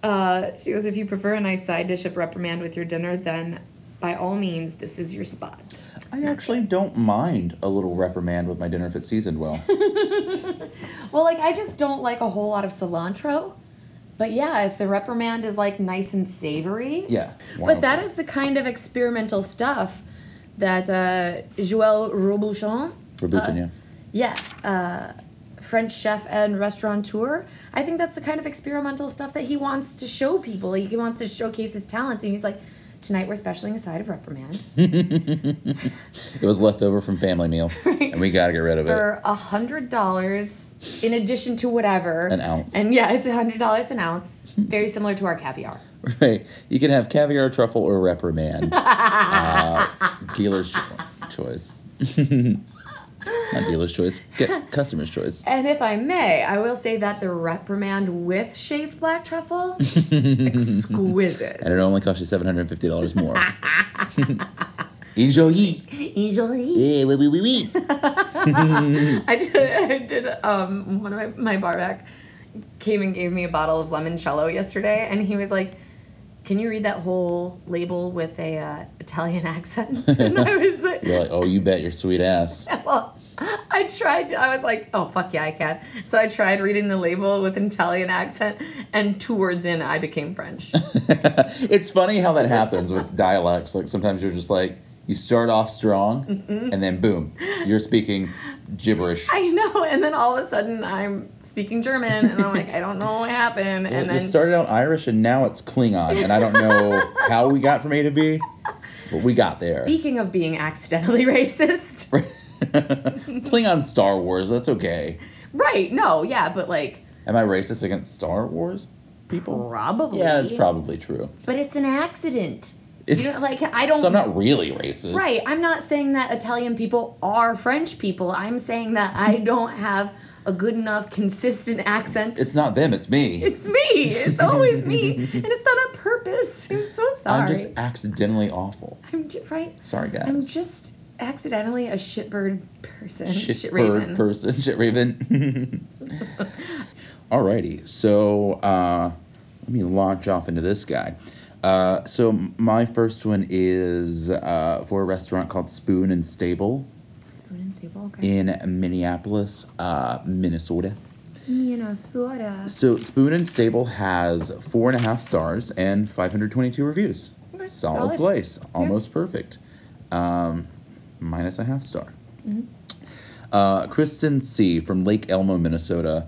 Uh, she goes, if you prefer a nice side dish of reprimand with your dinner, then by all means, this is your spot. I actually don't mind a little reprimand with my dinner if it's seasoned well. Well, like, I just don't like a whole lot of cilantro. But yeah, if the reprimand is like nice and savory. Yeah. But that is the kind of experimental stuff that uh, Joël Robuchon, Robuchon, yeah. yeah, uh, French chef and restaurateur, I think that's the kind of experimental stuff that he wants to show people. He wants to showcase his talents. And he's like, tonight we're specialing a side of reprimand. It was left over from family meal, and we got to get rid of it. for a hundred dollars in addition to whatever An ounce. and yeah it's a hundred dollars an ounce very similar to our caviar Right. You can have caviar, truffle, or reprimand. uh, dealer's choice. Not dealer's choice. Get customer's choice. and if i may i will say that the reprimand with shaved black truffle exquisite And it only cost you seven hundred and fifty dollars more. Enjoy. easily Yeah, wee wee wee wee. I did, I did um one of my, my barback came and gave me a bottle of limoncello yesterday and he was like can you read that whole label with a uh, Italian accent? And I was like, like, oh, you bet your sweet ass. well, I tried. To, I was like, oh fuck yeah, I can. So I tried reading the label with an Italian accent, and two words in, I became French. it's funny how that happens with dialects. Like sometimes you're just like, you start off strong, and then boom, you're speaking gibberish. I know, and then all of a sudden I'm speaking German, and I'm like, I don't know what happened, Well, and it then started out Irish and now it's Klingon, and I don't know how we got from A to B, but we got there. speaking of being accidentally racist, Klingon Star Wars, that's okay. right? No, yeah, but like Am I racist against Star Wars people? probably. Yeah, it's probably true. But it's an accident. It's, you know, like I don't. so I'm not really racist. Right. I'm not saying that Italian people are French people. I'm saying that I don't have a good enough consistent accent. It's not them, it's me. It's me. It's always me. And it's not on purpose. I'm so sorry. I'm just accidentally awful. I'm ju- right. Sorry, guys. I'm just accidentally a shitbird person. shit, Shit, bird raven. person, shit raven. Alrighty, so uh, let me launch off into this guy. Uh, so my first one is uh, for a restaurant called Spoon and Stable Spoon and Stable. Okay. in Minneapolis, uh, Minnesota. Minnesota. So Spoon and Stable has four and a half stars and 522 reviews. Okay, Solid, solid. place, almost perfect. Um, minus a half star. Mhm. Uh, Kristen C. from Lake Elmo, Minnesota,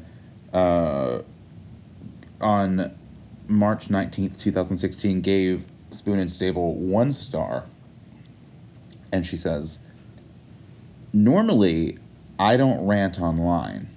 uh, on March 19th, 2016, gave Spoon and Stable one star. And she says, Normally, I don't rant online,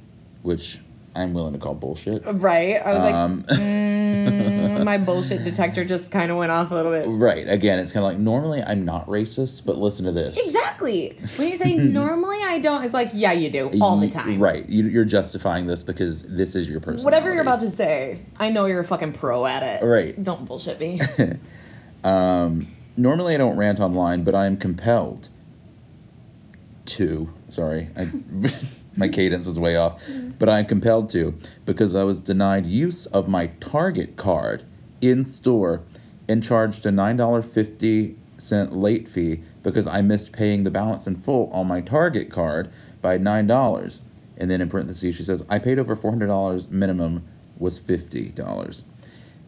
which I'm willing to call bullshit. Right. I was Um, like, mm, my bullshit detector just kind of went off a little bit. Right. Again, it's kind of like normally I'm not racist, but listen to this. Exactly. When you say normally I don't, it's like, yeah, you do all the time. Right. You, you're justifying this because this is your personality. Whatever you're about to say, I know you're a fucking pro at it. Right. Don't bullshit me. Um, normally I don't rant online, but I am compelled to. Sorry, I, my cadence is way off. But I'm compelled to because I was denied use of my Target card in store and charged a $9.50 late fee because I missed paying the balance in full on my Target card by $9. And then in parentheses, she says, I paid over $400, minimum was $50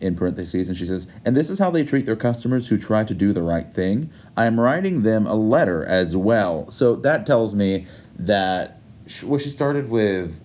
in parentheses, and she says, and this is how they treat their customers who try to do the right thing. I am writing them a letter as well. So that tells me that, well, she started with,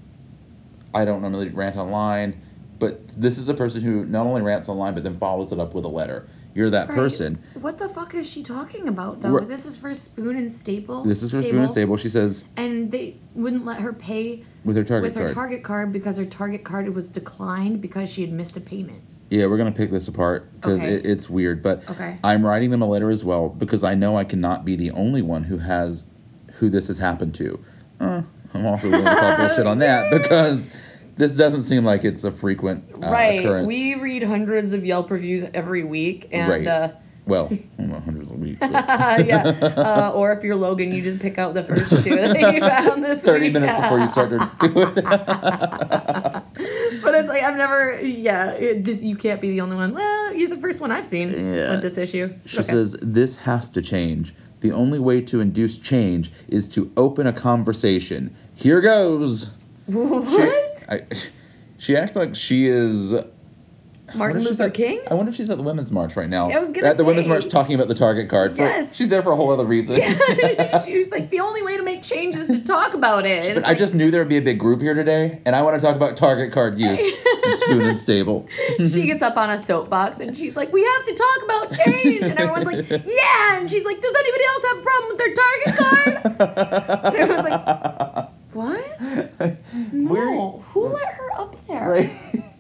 I don't normally rant online, but this is a person who not only rants online, but then follows it up with a letter. You're that Right. person. What the fuck is she talking about though? Right. This is for Spoon and Stable. This is from Spoon and Stable. She says, And they wouldn't let her pay with her Target with her card. Target card because her Target card was declined because she had missed a payment. Yeah, we're gonna pick this apart because Okay. it, it's weird. But Okay. I'm writing them a letter as well because I know I cannot be the only one who has who this has happened to. Uh, I'm also willing to call bullshit on that because this doesn't seem like it's a frequent uh, right. occurrence. We read hundreds of Yelp reviews every week, and Right. uh, well, I don't know, hundreds weeks. but yeah. Uh, or if you're Logan, you just pick out the first two that you found this Thirty week. minutes before you start to do it. but it's like I've never. Yeah, it, this you can't be the only one. Well, you're the first one I've seen Yeah. with this issue. She Okay. says, This has to change. The only way to induce change is to open a conversation. Here goes. She, "What? I, she acts like she is. Martin wonder if she's Luther at- King? I wonder if she's at the Women's March right now. I was gonna At the Women's. March talking about the Target card. For, Yes. She's there for a whole other reason. she was like, the only way to make change is to talk about it. Like, I just knew there would be a big group here today, and I want to talk about Target card use in Spoon and Stable. she gets up on a soapbox and she's like, we have to talk about change. And everyone's like, yeah. And she's like, does anybody else have a problem with their Target card? And everyone's like, what? No. Who let her up there? Right.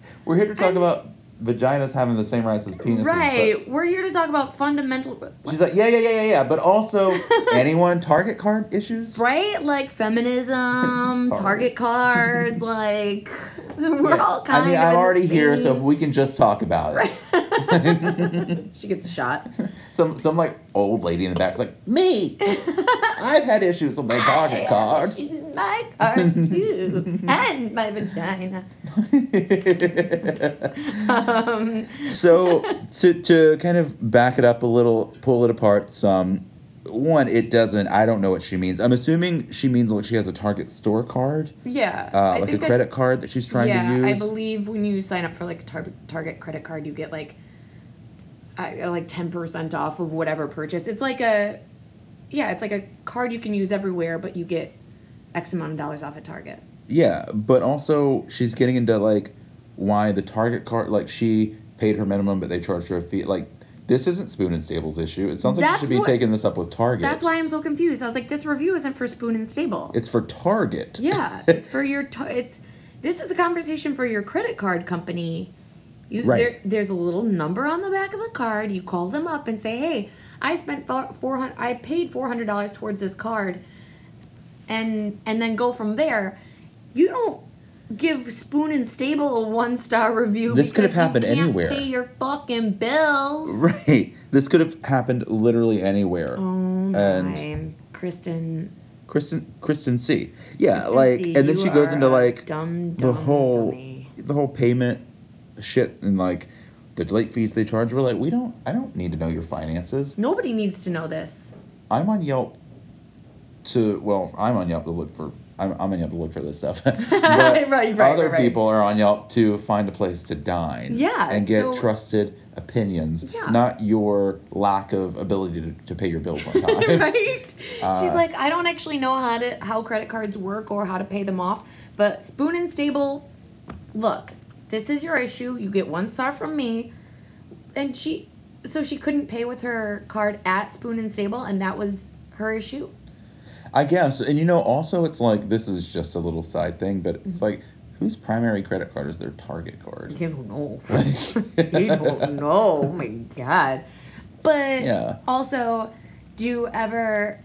We're here to talk I'm- about vaginas having the same rights as penises. Right. We're here to talk about fundamental. She's like, yeah, yeah, yeah, yeah, yeah. But also, anyone Target card issues? Right? Like feminism, Target. Target cards, like we're Yeah. all kind of. I mean, of. I'm already here, so if we can just talk about it. she gets a shot. some some like old lady in the back's like, me. I've had issues with my Target card. She's in my card too, and my vagina. Um, so to to kind of back it up a little, pull it apart some. One, it doesn't. I don't know what she means. I'm assuming she means like she has a Target store card, yeah, uh, like a that- credit card that she's trying yeah, to use. I believe when you sign up for like a tar- Target credit card, you get like, I like ten percent off of whatever purchase. It's like a, yeah, it's like a card you can use everywhere, but you get X amount of dollars off at Target. Yeah, but also she's getting into like why the Target card like she paid her minimum but they charged her a fee. Like this isn't Spoon and Stable's issue. It sounds like That's she should be what- taking this up with Target. That's why I'm so confused. I was like, this review isn't for Spoon and Stable. it's for Target. Yeah, it's for your. T- it's this is a conversation for your credit card company. You, Right. there, there's a little number on the back of the card. You call them up and say, "Hey, I spent four hundred. I paid four hundred dollars towards this card," and and then go from there. You don't give Spoon and Stable a one star review. This could have because you happened can't anywhere. Pay your fucking bills. Right. This could have happened literally anywhere. Oh my, And- Kristen. Kristen Kristen C. Yeah, Kristen like C, and then she goes into like dumb, the whole dummy. the whole payment shit and like the late fees they charge. We're like, we don't. I don't need to know your finances. Nobody needs to know this. I'm on Yelp to well, I'm on Yelp to look for. I'm, I'm on Yelp to look for this stuff. Right, right, other right, people are on Yelp to find a place to dine. Yeah, And get so- trusted opinions, Yeah. not your lack of ability to, to pay your bills on time. right? She's Uh, like, I don't actually know how to how credit cards work or how to pay them off, but Spoon and Stable, look, this is your issue. You get one star from me, and she, so she couldn't pay with her card at Spoon and Stable, and that was her issue. I guess, and you know, also it's like this is just a little side thing, but Mm-hmm. it's like whose primary credit card is their Target card? You don't know. you don't know. Oh my god. But Yeah. also, do you ever?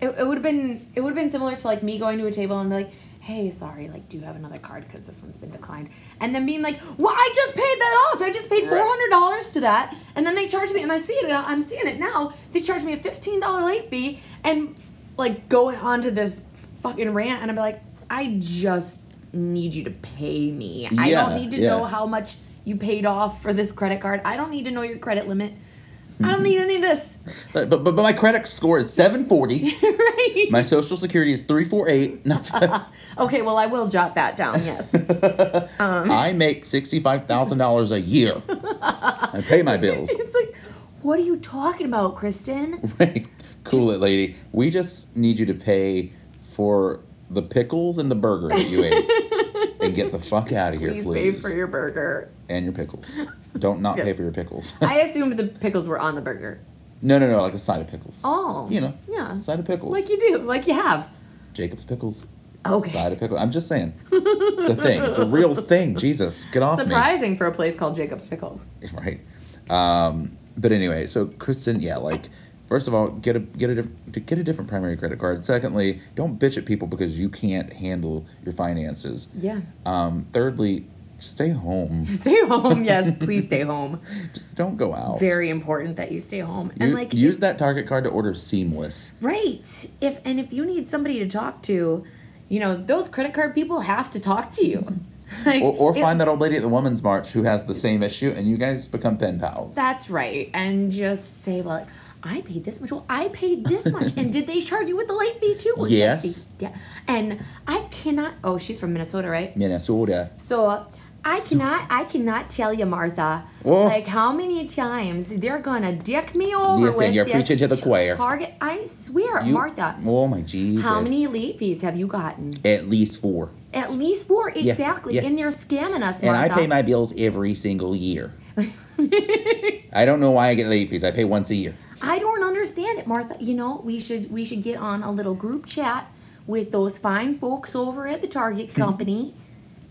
It, it would have been it would have been similar to like me going to a table and be like, "Hey, sorry, like, do you have another card? Because this one's been declined." And then being like, "Well, I just paid that off. I just paid four hundred dollars to that." And then they charged me, and I see it. I'm seeing it now. They charged me a fifteen dollar late fee, and like going on to this fucking rant, and I'm like, "I just need you to pay me. I don't need to yeah. know how much you paid off for this credit card. I don't need to know your credit limit. I don't need any of this. But, but but my credit score is 740. right? My social security is 348. No. okay, well, I will jot that down, yes. Um. I make $65,000 a year. I pay my bills. it's like, what are you talking about, Kristen? Right. Cool it, lady. We just need you to pay for the pickles and the burger that you ate. and get the fuck out of here, Please, pay for your burger. and your pickles. Don't not Yeah. pay for your pickles. I assumed the pickles were on the burger. no, no, no, like a side of pickles. Oh. You know, Yeah. side of pickles. Like you do, like you have. Jacob's pickles. Okay. Side of pickles. I'm just saying. It's a thing. It's a real thing. Jesus, get off me. Surprising for a place called Jacob's Pickles. right um but anyway so kristen yeah like first of all get a get a diff- get a different primary credit card secondly don't bitch at people because you can't handle your finances Yeah. um thirdly stay home Stay home. Yes, please stay home. just don't go out Very important that you stay home. You- and like use if- that target card to order seamless Right. If and if you need somebody to talk to, you know, those credit card people have to talk to you. Like, or, or it- find that old lady at the women's march who has the same issue and you guys become pen pals That's right. And just say like I paid this much. Well, I paid this much. and did they charge you with the late fee too? Well, Yes. they- yeah. And I cannot. Oh, she's from Minnesota, right? minnesota So I cannot. I cannot tell you, Martha. Whoa. Like how many times they're gonna dick me over Listen, with you're this preaching to the choir. Target. I swear, You- Martha. oh my jesus How many late fees have you gotten? at least four At least four, exactly. yeah. And they're scamming us, and i pay my bills every single year I don't know why I get late fees. I pay once a year. I don't understand it, Martha. You know, we should we should get on a little group chat with those fine folks over at the Target company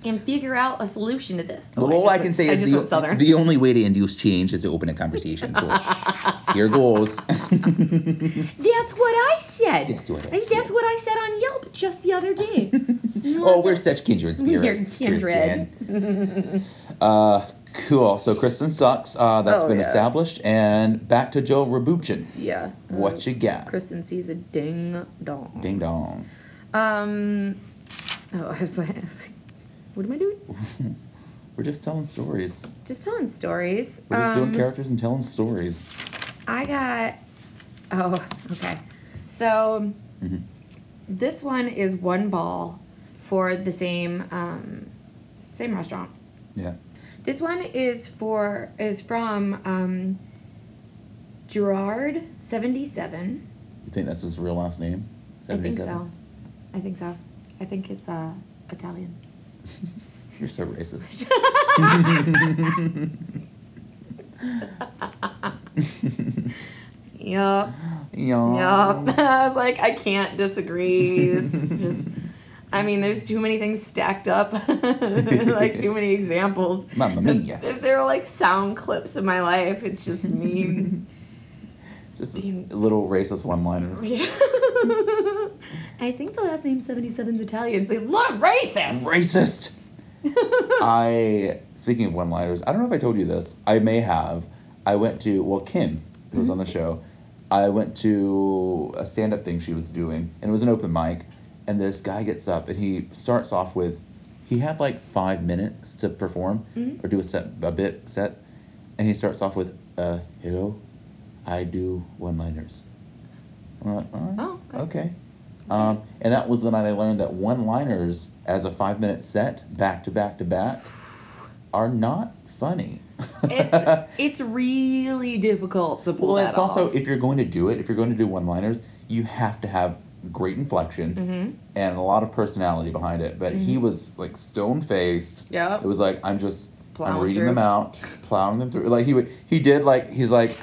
and figure out a solution to this. Oh, Well, all just I went- can say I is the, the only way to induce change is to open a conversation. So here goes. That's what I said. That's what I That's said. what I said on Yelp just the other day. oh, we're such kindred spirits. We're kindred. Kristen. uh, cool. So Kristen sucks. Uh, that's Oh, been yeah. established. And back to Joe Robuchon. yeah. What you got? Kristen sees a ding dong. Ding dong. Um. Oh, I was like, what am I doing? We're just telling stories. Just telling stories. We're just Um, doing characters and telling stories. I got. Oh, okay. So Mhm. this one is one ball for the same um, same restaurant. Yeah. This one is for is from um, Gerard seventy seven. You think that's his real last name? 77? I think so. I think so. I think it's uh, Italian. You're so racist. Yup. yeah. Yup. I was like, I can't disagree. This is just. I mean, there's too many things stacked up, like too many examples. Mamma mia. If there are like sound clips of my life, it's just me. Just little racist one-liners. Yeah. I think the last name 77 is Italian. It's like, look, racist. Racist. I speaking of one-liners, I don't know if I told you this. I may have. I went to well, Kim, who was on the mm-hmm. show. I went to a stand-up thing she was doing, and it was an open mic. And this guy gets up and he starts off with, he had like five minutes to perform or do a set, a bit set, and he starts off with, uh, "Hello, I do one-liners." Like, all right, Oh, okay. okay. Um, and that was the night I learned that one-liners as a five-minute set, back to back to back, are not funny. It's it's really difficult to pull well, it's also if you're going to do it, if you're going to do one-liners, you have to have great inflection Mm-hmm. and a lot of personality behind it. But he was like stone-faced. Yeah. It was like I'm just I'm Plowing reading through. them out, plowing them through. Like he would, he did like he's like,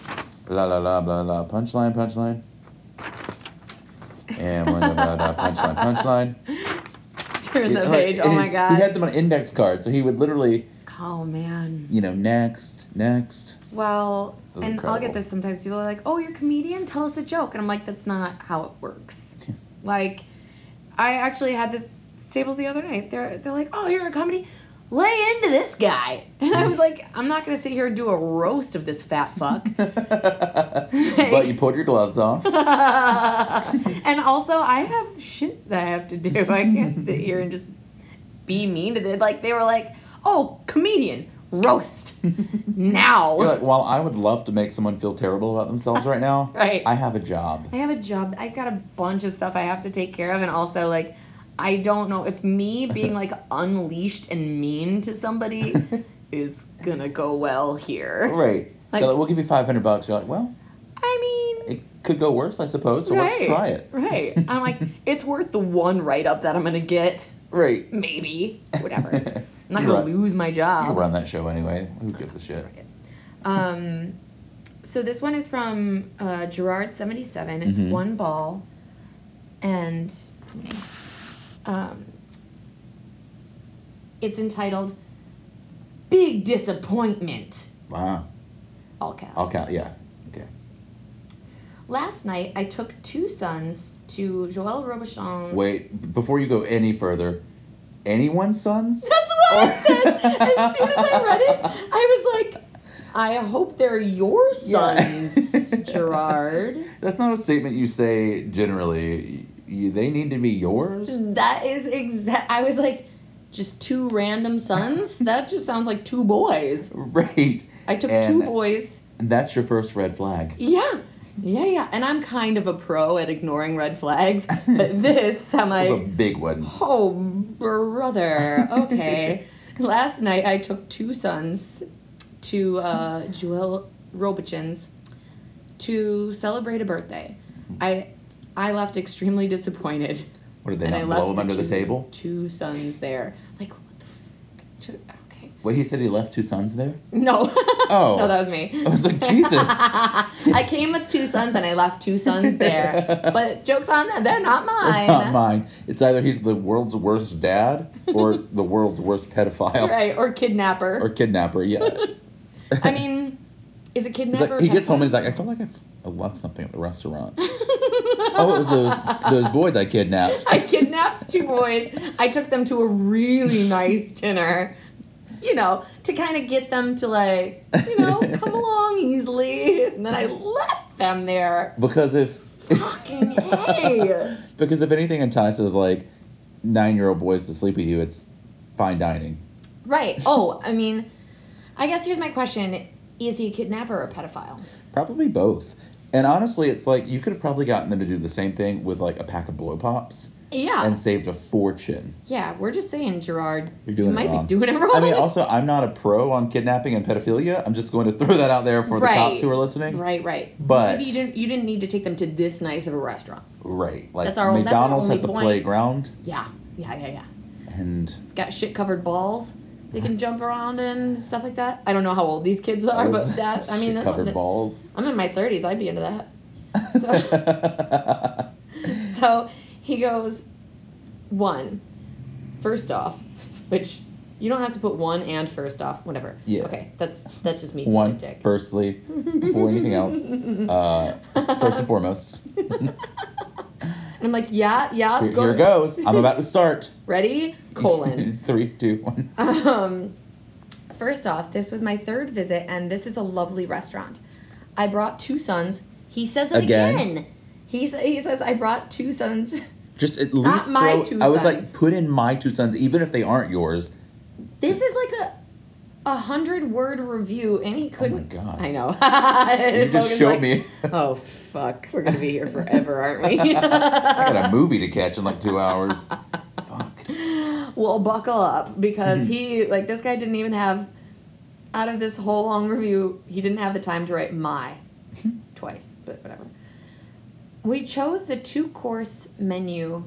la la la blah la punchline punchline, and blah, blah, blah, punchline punchline. Turn the page. and Oh my his- god. He had them on index cards, so he would literally, oh man. you know, next, next. Well, and I'll get this sometimes. People are like, "Oh, you're a comedian. Tell us a joke," and I'm like, "That's not how it works." like, I actually had this tables the other night. They're they're like, "Oh, you're a comedy." Lay into this guy, and I was like, "I'm not gonna sit here and do a roast of this fat fuck." but you pulled your gloves off. and also, I have shit that I have to do. I can't sit here and just be mean to them. Like they were like, "Oh, comedian roast now." You're like, while I would love to make someone feel terrible about themselves right now, Right. I have a job. I have a job. I've got a bunch of stuff I have to take care of, and also like, I don't know if me being like unleashed and mean to somebody is gonna go well here. Right. Like- like, we'll give you 500 bucks. You're like, well, I mean, it could go worse, I suppose, so let's try it. Right. I'm like, it's worth the one write up that I'm gonna get. Right. Maybe. Whatever. I'm not You gonna run- lose my job. You run that show anyway. Who gives a shit? Um, so this one is from uh, Gerard seventy seven. It's Mhm. one ball, and um, it's entitled "Big Disappointment." Wow. All caps. I'll count. Yeah. Okay. Last night, I took two sons to Joel Robuchon's. Wait, before you go any further, anyone's sons? That's what I oh. said. As soon as I read it, I was like, I hope they're your Yeah. sons, Gerard. That's not a statement you say generally. You, they need to be yours? That is exact. I was like, just two random sons? that just sounds like two boys. Right. I took And- two boys. And that's your first red flag. Yeah. Yeah, yeah. And I'm kind of a pro at ignoring red flags. But this, I'm was a big one. oh, brother. Okay. Last night, I took two sons to uh, Joel Robuchon's to celebrate a birthday. I I left extremely disappointed. What did they and I not left blow him under the table? Two sons there. Like, what the f- Wait, he said he left two sons there? No. Oh. no, that was me. I was like, Jesus. I came with two sons and I left two sons there. But joke's on them. They're not mine. It's not mine. It's either he's the world's worst dad or the world's worst pedophile Right. Or kidnapper. or kidnapper. Yeah. I mean, is a He's kidnapper? like, he gets home and he's like, I feel like I've, I left something at the restaurant. oh, it was those those boys I kidnapped. I kidnapped two boys. I took them to a really nice dinner. You know, to kind of get them to like, you know, come along easily. And then I left them there. Because if Fucking hey. because if anything entices like nine year old boys to sleep with you, it's fine dining. Right. Oh, I mean, I guess here's my question: Is he a kidnapper or a pedophile? Probably both. And honestly, it's like you could have probably gotten them to do the same thing with like a pack of blow pops Yeah. and saved a fortune. yeah. We're just saying, Gerard. You're doing you might wrong. be doing it wrong. I mean, also, I'm not a pro on kidnapping and pedophilia. I'm just going to throw that out there for the cops who are listening. Right. Right. But- Maybe you didn't. You didn't need to take them to this nice of a restaurant. Right. Like That's our- that's our McDonald's has a playground Yeah. Yeah. Yeah. Yeah. and It's got shit covered balls. They can jump around and stuff like that. I don't know how old these kids are, but that I mean, that's covered balls. I'm in my 30s. I'd be into that. So, so he goes, one, first off, which you don't have to put one and first off, whatever. Yeah. Okay, that's that's just me. One, dick. firstly, before anything else, uh, first and foremost. And I'm like, yeah, yeah. Here, go- here goes. I'm about to start. Ready? Colon. Three, two, one. Um, first off, this was my third visit, and this is a lovely restaurant. I brought two sons. He says it Again? again. He, he says, I brought two sons. Just at Not least my throw. two I was like, put in my two sons, even if they aren't yours. This is like a a hundred word review, and he oh couldn't. God. I know. You just Logan's showed like, me. Oh fuck, we're gonna be here forever, aren't we? I got a movie to catch in like two hours. Fuck. well, buckle up because mm-hmm. he like this guy didn't even have out of this whole long review, he didn't have the time to write my mm-hmm. twice, but whatever. We chose the two course menu,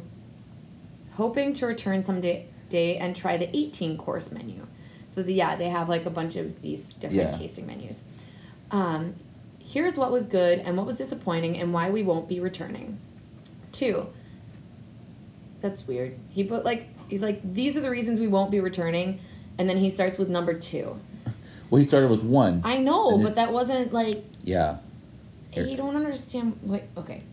hoping to return someday day and try the 18 course menu. So the, yeah, they have like a bunch of these different Yeah. tasting menus. Um, here's what was good and what was disappointing and why we won't be returning. Two. That's weird. He put like he's like these are the reasons we won't be returning, and then he starts with number two. Well, he started with one. I know, but it- that wasn't like Yeah. You don't understand. What? Okay,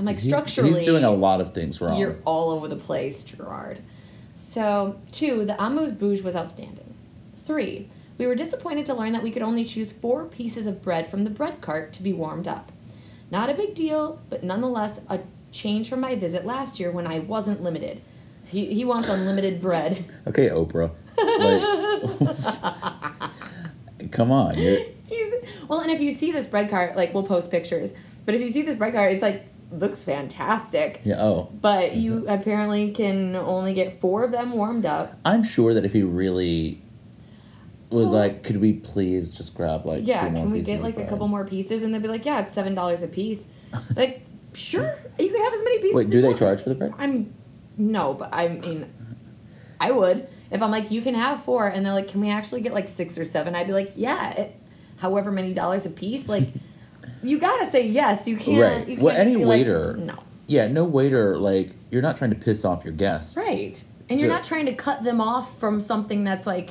I'm like He's- structurally. He's doing a lot of things wrong. You're all over the place, Gerard. So, two, the amuse bouche was outstanding. Three, we were disappointed to learn that we could only choose four pieces of bread from the bread cart to be warmed up. Not a big deal, but nonetheless a change from my visit last year when I wasn't limited. He, he wants unlimited bread. Okay, Oprah. Like, come on. You're, He's well, and if you see this bread cart, like we'll post pictures. But if you see this bread cart, it's like looks fantastic. yeah. Oh, But you apparently can only get four of them warmed up. I'm sure that if he really was like, could we please just grab like Yeah, can we get like a couple more pieces? And they'd be like, yeah, it's seven dollars a piece. like, sure, you could have as many pieces. Wait, do they charge for the bread? I'm no, but I mean, I would if I'm like, you can have four, and they're like, can we actually get like six or seven? I'd be like, yeah, it, however many dollars a piece. Like, you gotta say yes. You can't. Right. You can't Well, any be like, waiter- no. Yeah, no waiter. Like, you're not trying to piss off your guests. Right. And you're not trying to cut them off from something that's like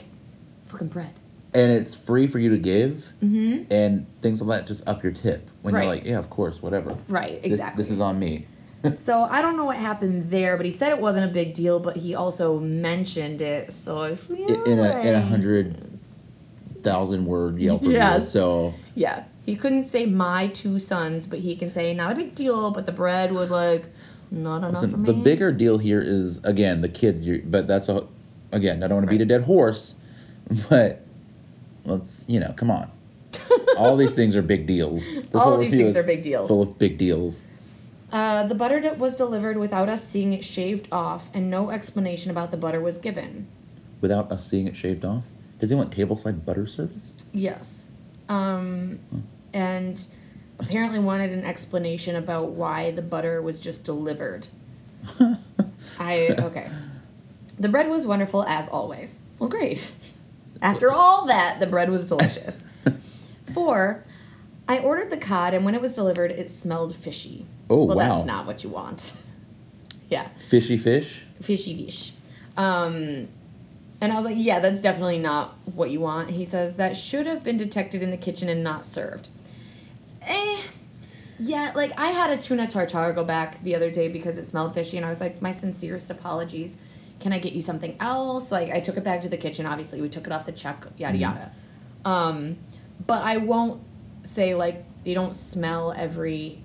fucking bread. And it's free for you to give, Mm-hmm. and things like that just up your tip when Right. you're like, yeah, of course, whatever. Right, exactly. This, is on me. so I don't know what happened there, but he said it wasn't a big deal, but he also mentioned it. So I feel I- in a in a hundred thousand word Yelp review. Yes. So Yeah. He couldn't say my two sons, but he can say not a big deal, but the bread was like not enough listen, for me. the bigger deal here is again the kids. But that's a again. I don't want to beat a dead horse, but let's you know, come on. All these things are big deals. This All these things are big deals. Full of big deals. Uh, the butter was delivered without us seeing it shaved off, and no explanation about the butter was given. Without us seeing it shaved off. Does he want tableside butter service? Yes. Um, and apparently wanted an explanation about why the butter was just delivered. I okay. The bread was wonderful as always. Well, great. After all that, the bread was delicious. Four, I ordered the cod, and when it was delivered, it smelled fishy. Oh, well, wow. that's not what you want. Yeah, Fishy fish. fishy fish. Um, and I was like, yeah, that's definitely not what you want. He says that should have been detected in the kitchen and not served. Eh. Yeah, like I had a tuna tartare go back the other day because it smelled fishy, and I was like, my sincerest apologies. Can I get you something else? Like I took it back to the kitchen. Obviously, we took it off the check. Yada yada. Um, but I won't say like they don't smell every.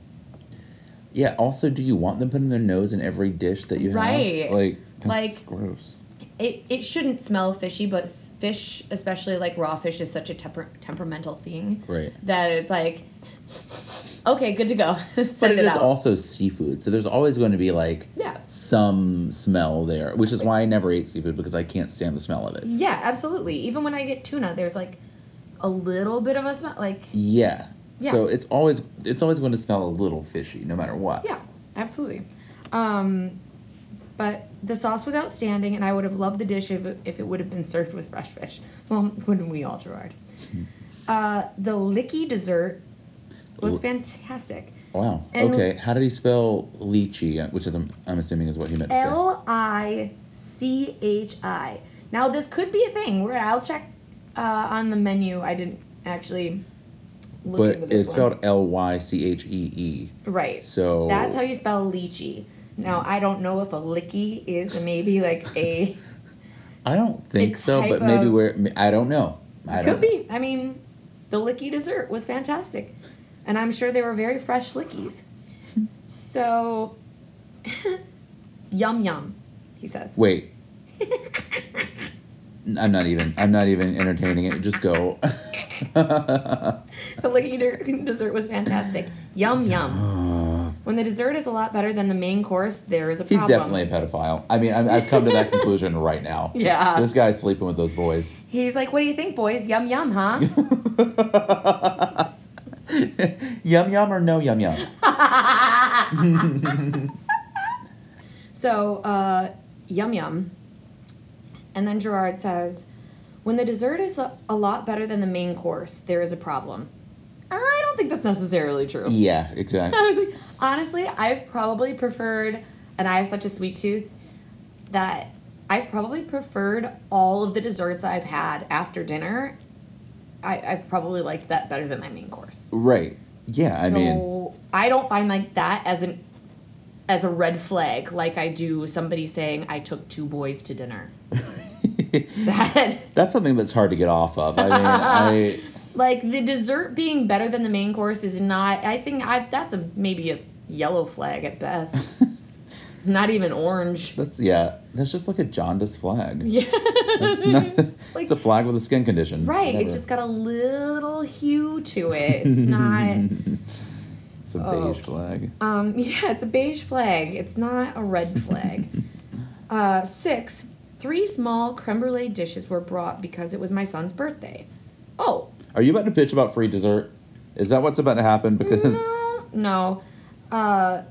Yeah. Also, do you want them putting their nose in every dish that you have? Right. Like, Like- gross. It it shouldn't smell fishy, but fish, especially like raw fish, is such a temper- temperamental thing Right. that it's like, okay, good to go. Send But it it is out. also seafood, so there's always going to be like yeah. some smell there, which is why I never ate seafood because I can't stand the smell of it. Yeah, absolutely. Even when I get tuna, there's like a little bit of a smell. Like, Yeah. Yeah. So it's always it's always going to smell a little fishy, no matter what. yeah, absolutely. Um, but the sauce was outstanding, and I would have loved the dish if it, if it would have been served with fresh fish. Well, wouldn't we all, Gerard? Uh, the licky dessert was fantastic. Wow. And- okay. How did he spell lychee? Which is I'm, I'm assuming is what he meant to say. L I C H I. Now this could be a thing where I'll check uh, on the menu. I didn't actually look But into this it's one. spelled L Y C H E E. right. So That's how you spell lychee. Now I don't know if a licky is maybe like a I don't think so, but maybe where I don't know. I don't could be. I mean, the licky dessert was fantastic, and I'm sure they were very fresh lickies. So, yum yum, he says. Wait. I'm not even. I'm not even entertaining it. Just go. The licky de- dessert was fantastic. Yum yum. When the dessert is a lot better than the main course, there is a problem. He's definitely a pedophile. I mean, I'm, I've come to that conclusion right now. Yeah. This guy's sleeping with those boys. He's like, "What do you think, boys? Yum yum, huh?" yum yum or no yum yum? So, uh, yum yum. And then Gerard says, when the dessert is a, a lot better than the main course, there is a problem. I don't think that's necessarily true. Yeah, exactly. I was like, honestly, I've probably preferred, and I have such a sweet tooth that I've probably preferred all of the desserts I've had after dinner. I, I've probably liked that better than my main course. Right. Yeah, I so mean, I don't find like that as an as a red flag like I do somebody saying I took two boys to dinner. That that's something that's hard to get off of. I mean, I like the dessert being better than the main course is not I think I that's a maybe a yellow flag at best. not even orange. that's yeah, that's just like a jaundiced flag. Yeah. It's, not, Like- it's a flag with a skin condition. right, Whatever. it's just got a little hue to it. It's not It's a Oh. beige flag. Um, yeah, it's a beige flag. It's not a red flag. uh, six, three small creme brulee dishes were brought because it was my son's birthday. Oh, Are you about to pitch about free dessert? Is that what's about to happen? Because no, no. Uh,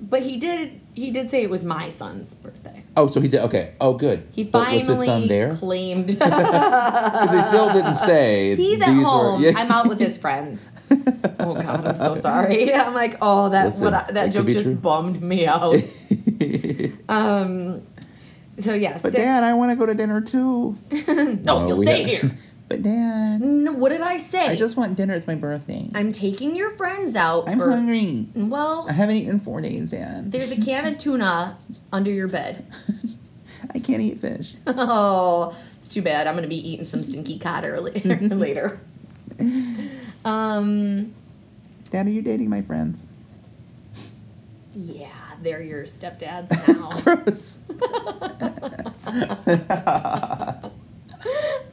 but he did. He did say it was my son's birthday. oh, so he did. Okay. Oh, good. He finally was his son there? claimed. Because they still didn't say. He's at home. yeah. I'm out with his friends. Oh God, I'm so sorry. I'm like, oh, that Listen, what I, that joke just true. bummed me out. Um. So yeah, but six. Dad, I want to go to dinner too. no, you'll stay have- here. But Dad, No, what did I say? I just want dinner. It's my birthday. I'm taking your friends out I'm for. hungry. Well, I haven't eaten in four days, Dad. there's a can of tuna under your bed. I can't eat fish. Oh, it's too bad. I'm gonna be eating some stinky cod earlier later. Um. Dad, are you dating my friends? Yeah, they're your stepdads now. Gross.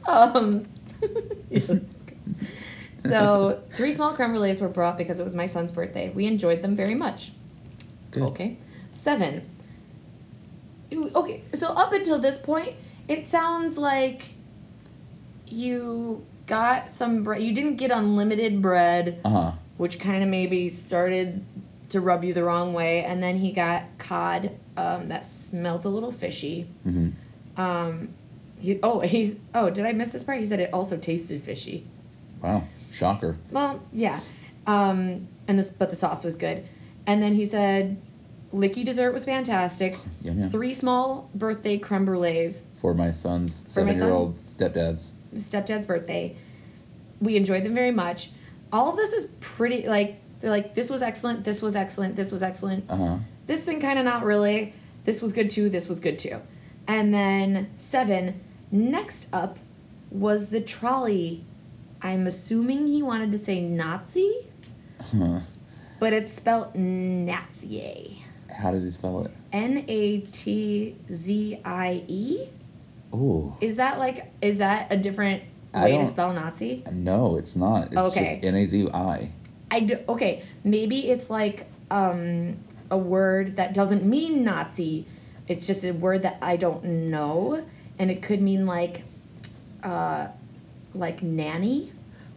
um. So three small creme brulees were brought because it was my son's birthday. We enjoyed them very much. Good. Okay. Seven. Okay, so up until this point, it sounds like you got some bread. You didn't get unlimited bread, Uh huh. which kind of maybe started to rub you the wrong way. And then he got cod um, that smelled a little fishy. hmm Um, he, oh, he's oh, did I miss this part? He said it also tasted fishy. Wow. Shocker. Well, yeah. Um, and this, but the sauce was good. And then he said, licky dessert was fantastic. Yum yum. Three small birthday creme brulees. For my son's For seven-year-old stepdad's. Stepdad's birthday. We enjoyed them very much. All of this is pretty like they're like this was excellent. This was excellent. This was excellent. Uh huh. This thing kind of not really. This was good too. This was good too. And then seven. Next up was the trolley. I'm assuming he wanted to say Nazi, Huh. but it's spelled Nazie. How does he spell it? N A T Z I E. Oh. Is that like is that a different I way to don't- spell Nazi? No, it's not. It's Okay. just N A Z I. I do, okay, maybe it's like um, a word that doesn't mean Nazi. It's just a word that I don't know, and it could mean like, uh, like nanny.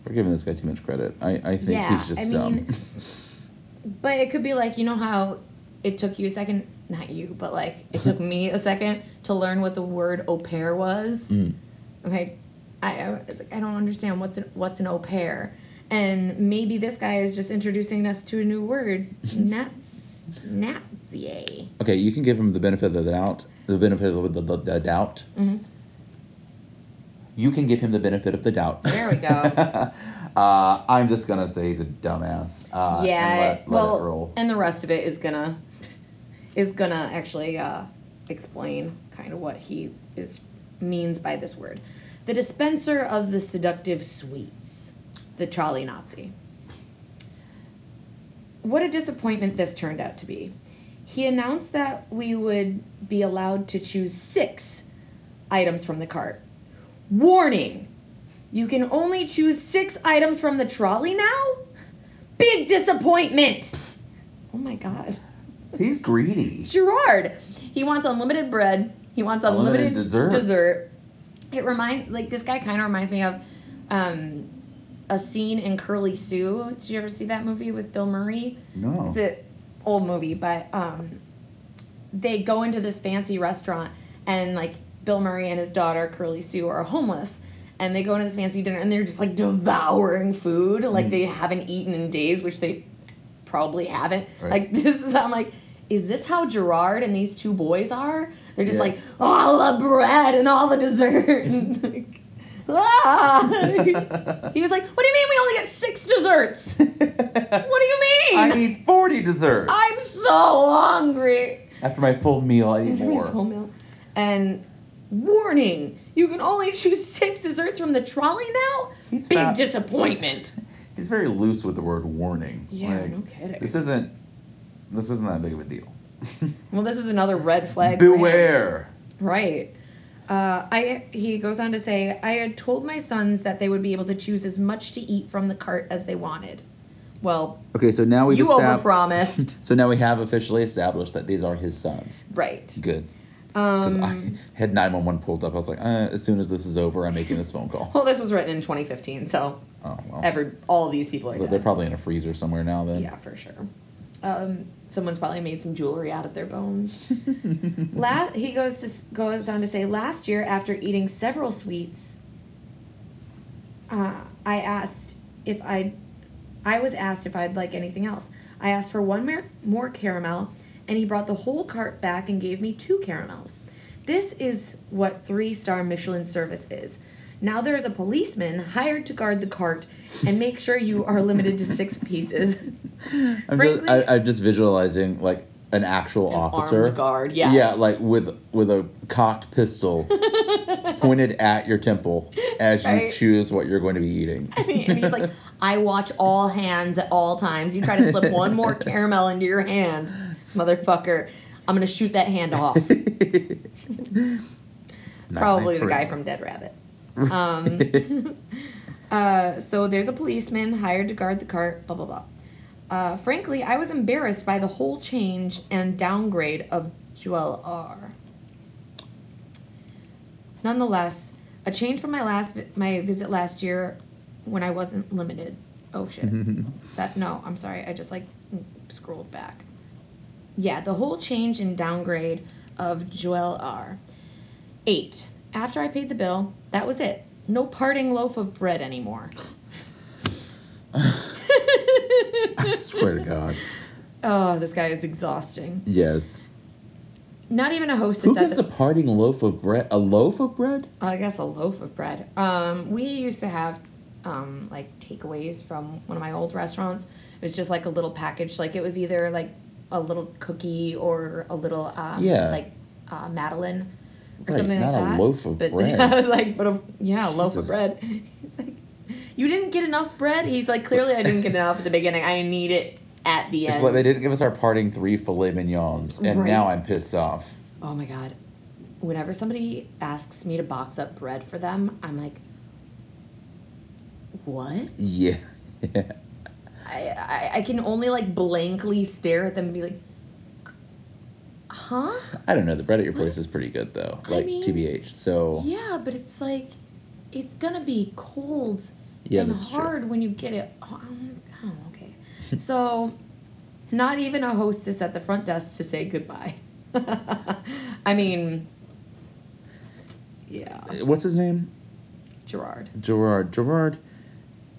We're giving this guy too much credit. I, I think Yeah, he's just I dumb. mean- But it could be like you know how it took you a second, not you, but like it took me a second to learn what the word au pair was. Mm. Okay, I, I was like, I don't understand what's an, what's an au pair, and maybe this guy is just introducing us to a new word, nats, nazie. Okay, you can give him the benefit of the doubt. The benefit of the, the, the doubt. Mhm. You can give him the benefit of the doubt. There we go. uh, I'm just gonna say he's a dumbass. Uh, and yeah, let, let well, it roll. and the rest of it is gonna is gonna actually uh, explain kind of what he is means by this word. The dispenser of the seductive sweets, the trolley Nazi. What a disappointment this turned out to be. He announced that we would be allowed to choose six items from the cart. Warning! You can only choose six items from the trolley now? Big disappointment! Oh my god. He's greedy. Gerard. He wants unlimited bread. He wants unlimited, Unlimited dessert. dessert. It remind like this guy kind of reminds me of um, a scene in Curly Sue. Did you ever see that movie with Bill Murray? No. It's an old movie, but um, they go into this fancy restaurant and like Bill Murray and his daughter Curly Sue are homeless. And they go into this fancy dinner and they're just like devouring food, like they haven't eaten in days, which they probably haven't. Right. Like this is I'm like, is this how Gerard and these two boys are? They're just Yeah. like all the bread and all the dessert. and like, ah. he was like, "What do you mean we only get six desserts? What do you mean? I need 40 desserts. I'm so hungry." After my full meal, I need more. Full meal. And warning, you can only choose six desserts from the trolley now. He's Big fat. disappointment. He's very loose with the word warning. Yeah, Like, no kidding. This isn't. This isn't that big of a deal. Well, this is another red flag. Beware. Right. Uh, I he goes on to say, I had told my sons that they would be able to choose as much to eat from the cart as they wanted. Well, Okay, so now we've you overpromised. So now we have officially established that these are his sons. right. Good. Because Um, I had 911 pulled up. I was like, uh, as soon as this is over, I'm making this phone call. well, this was written in 2015, so Oh, well. every all these people are So dead. they're probably in a freezer somewhere now then. Yeah, for sure. Um, someone's probably made some jewelry out of their bones. La- he goes to goes on to say, last year after eating several sweets, uh, I asked if I, I was asked if I'd like anything else. I asked for one more, more caramel, and he brought the whole cart back and gave me two caramels. This is what three star Michelin service is. Now there is a policeman hired to guard the cart and make sure you are limited to six pieces. I'm, just, Frankly- I, I'm just visualizing like an actual An officer. armed guard, yeah. Yeah, like with with a cocked pistol pointed at your temple as you Right. choose what you're going to be eating. and he's like, I watch all hands at all times. You try to slip one more caramel into your hand, motherfucker. I'm gonna shoot that hand off. Probably the guy from Dead Rabbit. Um, uh, so there's a policeman hired to guard the cart, blah, blah, blah. Uh, frankly, I was embarrassed by the whole change and downgrade of Joel R. Nonetheless, a change from my last vi- my visit last year when I wasn't limited. Oh shit. that no, I'm sorry. I just like scrolled back. Yeah, the whole change and downgrade of Joel R. Eight. After I paid the bill, that was it. No parting loaf of bread anymore. I swear to God. Oh, this guy is exhausting. Yes. Not even a hostess Who gives the, a parting loaf of bread? A loaf of bread? I guess a loaf of bread. Um, we used to have um, like takeaways from one of my old restaurants. It was just like a little package. Like it was either like a little cookie or a little um, Yeah. like uh, Madeleine or Right, something not like a that. loaf of but, bread. I was like, but a, yeah, a loaf of bread. He's like, you didn't get enough bread. He's like, clearly I didn't get enough at the beginning. I need it at the It's end. like they didn't give us our parting three filet mignons, and now I'm pissed off. Oh my god. Whenever somebody asks me to box up bread for them, I'm like, what? Yeah. I, I, I can only like blankly stare at them and be like, huh? I don't know. The bread at your place is pretty good though. I Like mean- TBH. So Yeah, but it's like, it's gonna be cold Yeah, and that's true. hard when you get it. Oh, um, oh, okay. so, not even a hostess at the front desk to say goodbye. I mean, yeah, what's his name? Gerard. Gerard. Gerard.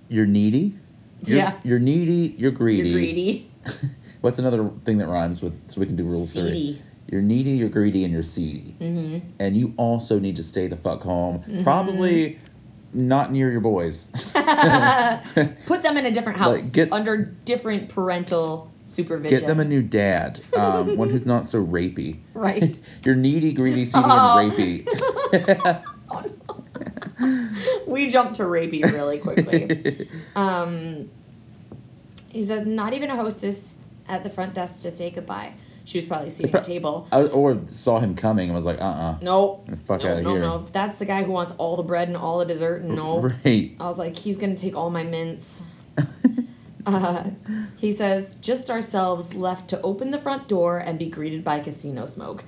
You're needy. You're, Yeah. You're needy. You're greedy. You're greedy. What's another thing that rhymes with? So we can do rule three. Seedy. You're needy. You're greedy, and you're seedy. Mm-hmm. And you also need to stay the fuck home. Probably not near your boys. Put them in a different house Like, get- under different parental supervision. Get them a new dad. Um, one who's not so rapey. right. You're needy, greedy, seedy, Oh. and rapey. We jumped to rapey really quickly. um, he said, not even a hostess at the front desk to say goodbye. She was probably seating pro- a table. I, or saw him coming and was like, uh uh Nope. Fuck no, outta no, here. No, That's the guy who wants all the bread and all the dessert. No. Right. I was like, he's gonna take all my mints. Uh, he says, just ourselves left to open the front door and be greeted by casino smoke.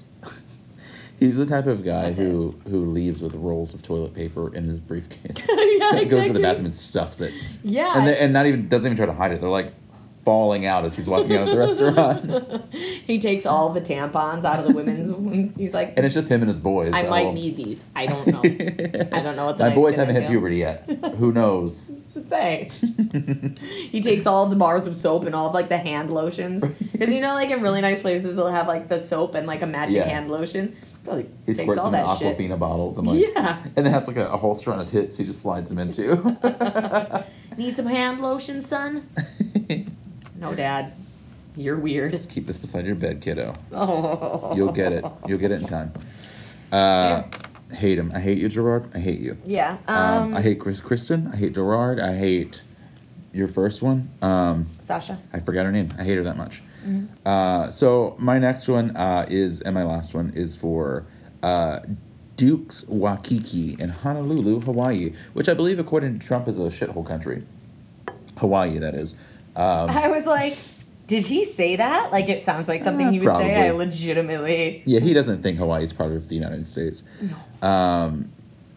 He's the type of guy That's who who leaves with rolls of toilet paper in his briefcase. yeah, Goes to the bathroom and stuffs it. Yeah. And, they, and not even doesn't even try to hide it. They're like falling out as he's walking out of the restaurant. he takes all the tampons out of the women's. He's like, And it's just him and his boys. I Oh. might need these. I don't know. I don't know what the My boys haven't hit puberty yet. Who knows? to say. he takes all the bars of soap and all of like the hand lotions. Because you know, like in really nice places, they'll have like the soap and like a matching Yeah. hand lotion. Probably He squirts all them in that shit. Aquafina bottles and like, Yeah. and then has like a, a holster on his hips. He just slides them into. Need some hand lotion, son? No, Dad. You're weird. just keep this beside your bed, kiddo. Oh. You'll get it. You'll get it in time. Uh, hate him. I hate you, Gerard. I hate you. Yeah. Um, Um, I hate Chris Kristen. I hate Gerard. I hate your first one. Um, Sasha. I forgot her name. I hate her that much. Mm-hmm. Uh, so my next one uh, is, and my last one is for uh, Duke's Waikiki in Honolulu, Hawaii, which I believe, according to Trump, is a shithole country. Hawaii, that is. Um, I was like, did he say that? Like, it sounds like something he would say. I legitimately. yeah, he doesn't think Hawaii is part of the United States. No. Um,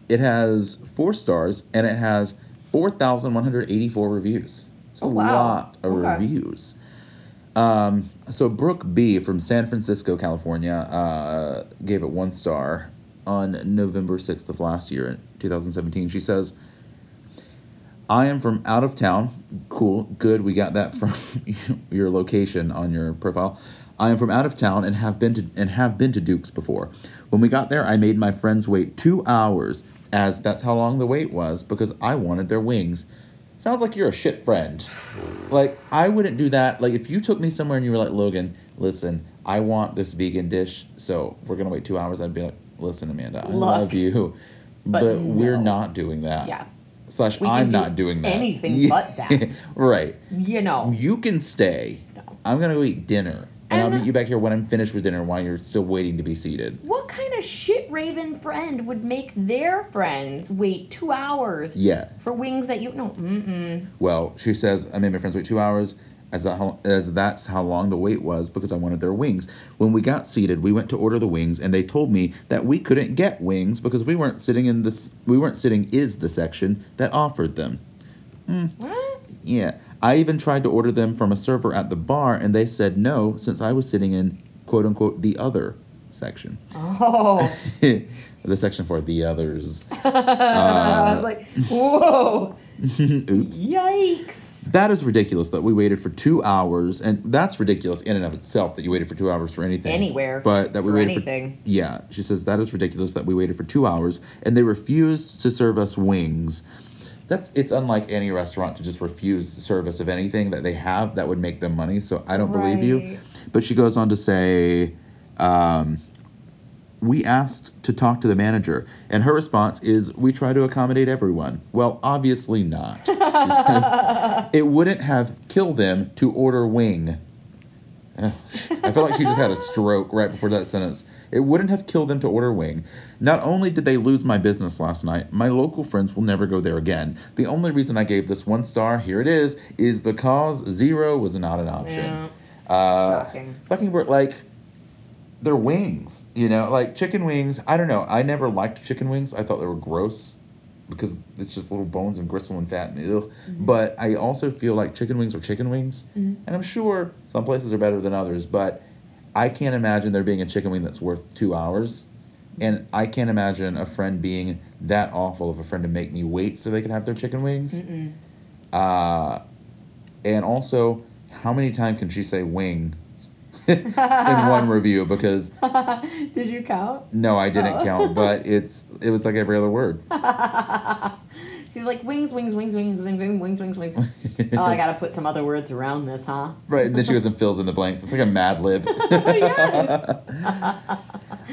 it has four stars and it has 4,184 reviews. It's a Oh, wow. lot of Okay. reviews. Um, so Brooke B from San Francisco, California, uh, gave it one star on November 6th of last year, 2017. She says, I am from out of town. Cool, good. We got that from your location on your profile. I am from out of town and have been to and have been to Duke's before. When we got there, I made my friends wait two hours, as that's how long the wait was because I wanted their wings. Sounds like you're a shit friend. Like I wouldn't do that. Like if you took me somewhere and you were like, Logan, listen, I want this vegan dish, so we're gonna wait two hours. I'd be like, listen, Amanda, I Look, love you, but but, we're not doing that Yeah. slash We I'm do not doing that. anything but that. right. You know. You can stay. No. I'm gonna go eat dinner. And, I'll meet you back here when I'm finished with dinner while you're still waiting to be seated. What kind of shit raven friend would make their friends wait two hours Yeah. for wings that you no? Mm-mm. Well, she says I made my friends wait two hours as that how, as that's how long the wait was because I wanted their wings. When we got seated, we went to order the wings and they told me that we couldn't get wings because we weren't sitting in this we weren't sitting is the section that offered them. Mm. What? Yeah. I even tried to order them from a server at the bar, and they said no, since I was sitting in quote unquote the other section. Oh. the section for the others. I was like, whoa, Oops. yikes. That is ridiculous that we waited for two hours, and that's ridiculous in and of itself that you waited for two hours for anything. Anywhere. But that we for waited anything. for. Yeah. She says that is ridiculous that we waited for two hours, and they refused to serve us wings. That's it's unlike any restaurant to just refuse service of anything that they have that would make them money. So I don't believe you. But she goes on to say, um, we asked to talk to the manager, and her response is, "We try to accommodate everyone." Well, obviously not. She says, it wouldn't have killed them to order wing. I feel like she just had a stroke right before that sentence. It wouldn't have killed them to order wing. Not only did they lose my business last night, my local friends will never go there again. The only reason I gave this one star, here it is, is because zero was not an option. Yeah. Uh, Shocking. Fucking wor- like they're wings, you know, like chicken wings. I don't know. I never liked chicken wings. I thought they were gross because it's just little bones and gristle and fat and ew. But I also feel like chicken wings are chicken wings, and I'm sure some places are better than others. But I can't imagine there being a chicken wing that's worth two hours. And I can't imagine a friend being that awful of a friend to make me wait so they can have their chicken wings. Uh, and also, how many times can she say wing in one review? Because Did you count? no, I didn't Oh. count, but it's it was like every other word. She's like wings, wings, wings, wings, wings, wings, wings, wings. oh, I gotta put some other words around this, huh? Right, and then she goes and fills in the blanks. It's like a Mad Lib. yes.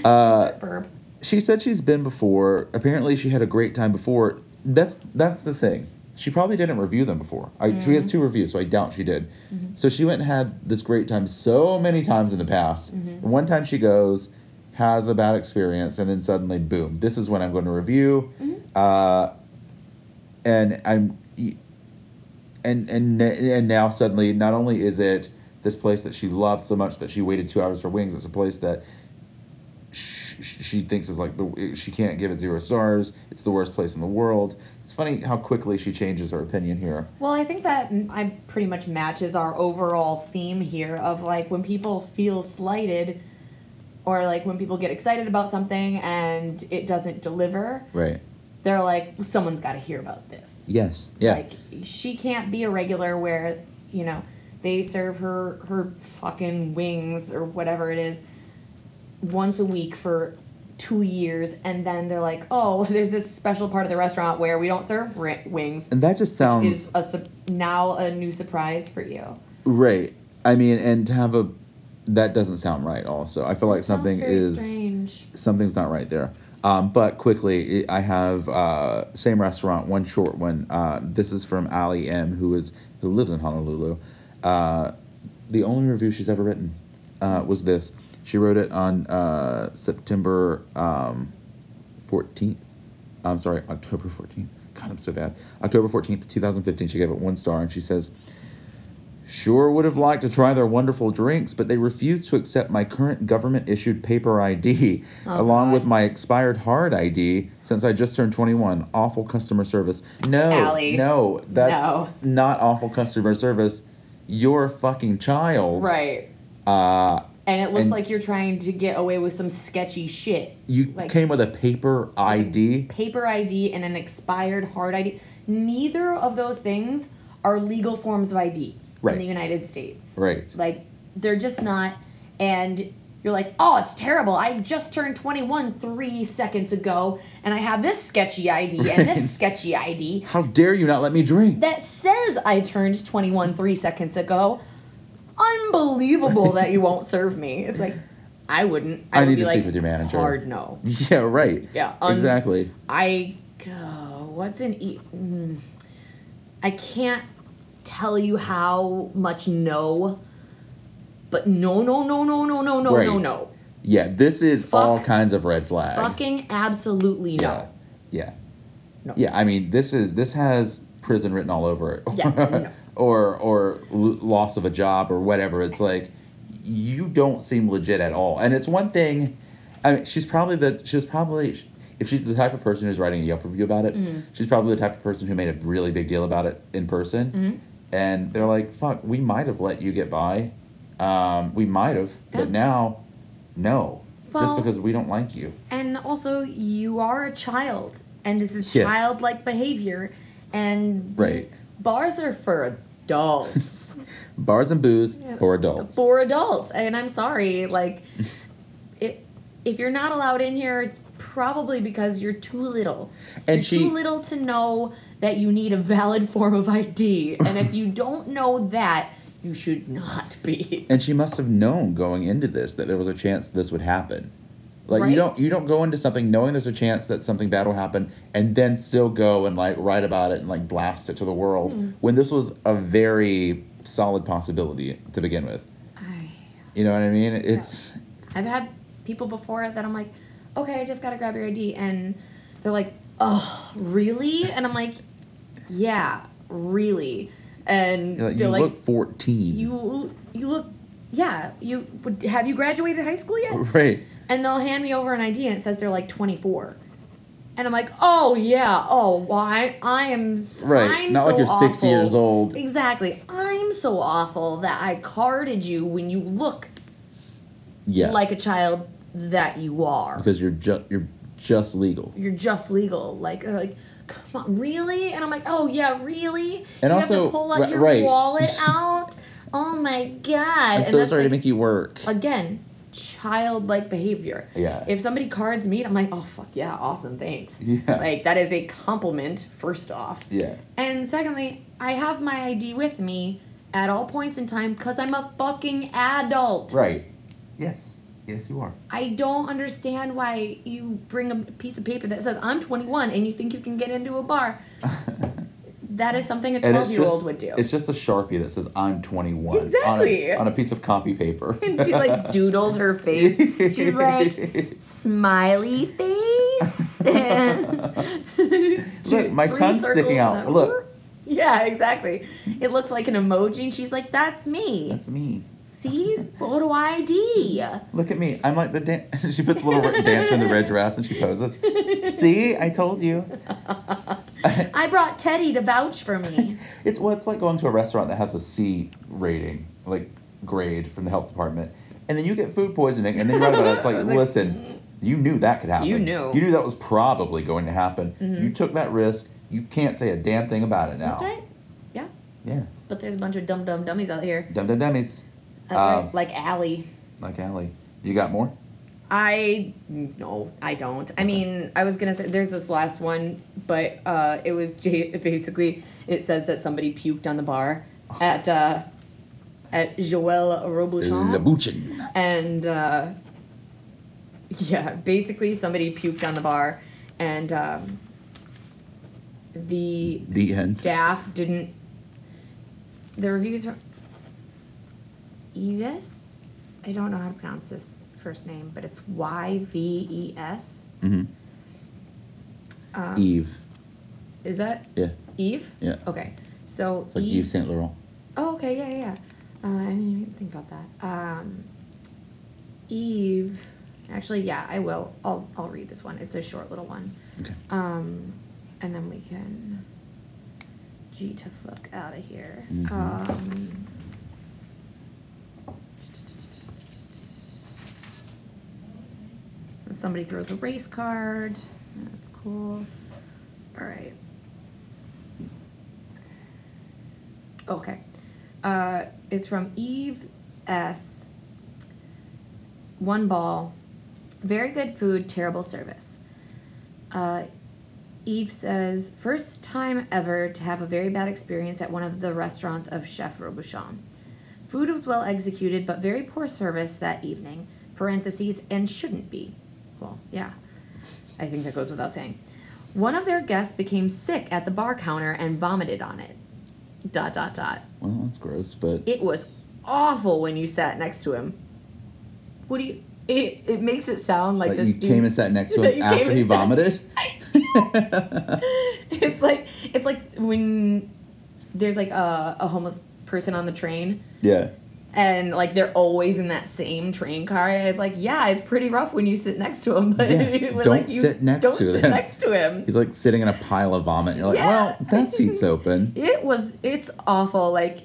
uh, Verb. she said she's been before. Apparently, she had a great time before. That's that's the thing. She probably didn't review them before. I, She has mm-hmm. two reviews, so I doubt she did. Mm-hmm. So she went and had this great time so many times in the past. The one time she goes, has a bad experience, and then suddenly, boom, this is when I'm going to review. Uh, and I'm, and and and now suddenly, not only is it this place that she loved so much that she waited two hours for wings, it's a place that sh- sh- she thinks is like the she can't give it zero stars. It's the worst place in the world. Funny how quickly she changes her opinion here. Well, I think that I pretty much matches our overall theme here of like when people feel slighted or like when people get excited about something and it doesn't deliver, Right. they're like, someone's got to hear about this. Yes. Yeah. Like she can't be a regular where, you know, they serve her her fucking wings or whatever it is once a week for 2 years and then they're like, "Oh, there's this special part of the restaurant where we don't serve ri- wings." and that just sounds Is a su- now a new surprise for you. right. I mean, and to have a that doesn't sound right. Also, I feel like something is strange. something's not right there. Um, but quickly, I have uh, same restaurant, one short one. Uh, this is from Ali M, who is who lives in Honolulu. Uh, the only review she's ever written uh, was this. She wrote it on uh, September um, 14th. I'm sorry, October 14th. God, I'm so bad. October 14th, 2015. She gave it one star, and she says, Sure would have liked to try their wonderful drinks, but they refused to accept my current government issued paper ID, Oh, along God. with my expired hard ID since I just turned 21. Awful customer service. No, Allie. no, that's No. not awful customer service. You're a fucking child. Right. Uh, And it looks And- like you're trying to get away with some sketchy shit. you Like- came with a paper ID. Paper ID and an expired hard ID. Neither of those things are legal forms of ID Right. in the United States. Right. Like they're just not and you're like, "Oh, it's terrible. I just turned 21 3 seconds ago and I have this sketchy ID and this sketchy ID How dare you not let me drink? that says I turned 21 3 seconds ago unbelievable that you won't serve me. It's like, I wouldn't. I, I would need to like, speak with your manager. Hard no. Yeah, right. Yeah, um, exactly. I, uh, what's an e? Mm, I can't tell you how much no, but no, no, no, no, no, no, no, right. no, no. Yeah, this is Fuck, all kinds of red flag. Fucking absolutely no. Yeah. Yeah. No. Yeah, I mean, this is this has prison written all over it. yeah. No. or or l- loss of a job or whatever. It's like you don't seem legit at all. And it's one thing. I mean, she's probably the she's probably if she's the type of person who's writing a Yelp review about it, Mm. she's probably the type of person who made a really big deal about it in person. Mm-hmm. And they're like, "Fuck, we might have let you get by. Um, we might have, Yeah. but now, no, just because we don't like you." And also, you are a child, and this is Yeah. childlike behavior, and Right. bars are for adults. Bars and booze Yeah. for adults. for adults. And I'm sorry, like, it, if you're not allowed in here, it's probably because you're too little. And you're she- too little to know that you need a valid form of ID. and if you don't know that, you should not be. and she must have known going into this that there was a chance this would happen. Like you don't you don't go into something knowing there's a chance that something bad will happen and then still go and like write about it and like blast it to the world Hmm. when this was a very solid possibility to begin with. I, You know what I mean? It's I've had people before that I'm like, okay, I just gotta grab your ID. And they're like, oh, really? And I'm like, yeah, really. And you're like, they're you like, look 14. you you look yeah you would have you graduated high school yet right. And they'll hand me over an id and it says they're like 24 and i'm like oh yeah oh why i am Right. I'm Not like you're 60 years old. exactly i'm so awful that i carded you when you look Yeah. like a child that you are because you're just you're just legal. you're just legal like they're like come on really and i'm like oh yeah really And you have also- to pull out ri- your right. wallet out oh my god I'm And so sorry to make you work. again childlike behavior Yeah. if somebody cards me i'm like oh fuck yeah awesome thanks Yeah. like that is a compliment first off yeah. and secondly i have my id with me at all points in time because i'm a fucking adult Right. Yes. Yes, you are. i don't understand why you bring a piece of paper that says i'm 21 and you think you can get into a bar that is something a And 12 it's year old would do. it's just a sharpie that says I'm 21 Exactly. on, a, on a piece of copy paper. and she like doodled her face. She's like, smiley face. Look, my tongue's sticking out. Look. Yeah, exactly. It looks like an emoji, and she's like, "That's me. That's me. See, photo ID." Look at me. I'm like the dan- she puts a little dancer in the red dress and she poses. See, I told you. I brought Teddy to vouch for me. It's well, it's like going to a restaurant that has a C rating, like grade from the health department, and then you get food poisoning, and then you write about it. It's like, Like, listen, you knew that could happen. You knew. You knew that was probably going to happen. Mhm. You took that risk. You can't say a damn thing about it now. That's right. Yeah, Yeah. But there's a bunch of dumb dumb dummies out here. Dumb dumb dummies, That's Um, right. Like Allie. like Allie. You got more? I no, I don't. I mean, I was gonna say there's this last one, but uh, it was j- basically it says that somebody puked on the bar at uh, at Joël Robuchon, Labuchin. and uh, yeah, basically somebody puked on the bar, and um, the The end. staff didn't. The reviews are. Yves, I don't know how to pronounce this first name, but it's Y V E S. hmm Um, Eve. Is that Yeah, Eve? yeah. Okay, so It's like Yves Saint Laurent. Oh, okay, yeah, yeah. yeah. Uh, I didn't even think about that. Um, Eve. Actually, yeah, I will. I'll I'll read this one. It's a short little one. Okay. Um, and then we can G to fuck out of here. Mhm. Um, somebody throws a race card. That's cool. All right. Okay. Uh, it's from Eve S. One ball. Very good food, terrible service. Uh, Eve says, first time ever to have a very bad experience at one of the restaurants of Chef Robuchon. Food was well executed, but very poor service that evening. Parentheses, and shouldn't be. Well, yeah. I think that goes without saying. One of their guests became sick at the bar counter and vomited on it. Dot, dot, dot. Well, that's gross, but It was awful when you sat next to him. What do you. It, it makes it sound like like this you dude. came and sat next to that him you after he sat- vomited. it's like it's like when there's like a, a homeless person on the train yeah. And like they're always in that same train car it's like yeah it's pretty rough when you sit next to him but Yeah, don't like, you sit next don't to sit them. next to him He's like sitting in a pile of vomit. You're like, Yeah. well, that seat's open. it was it's awful like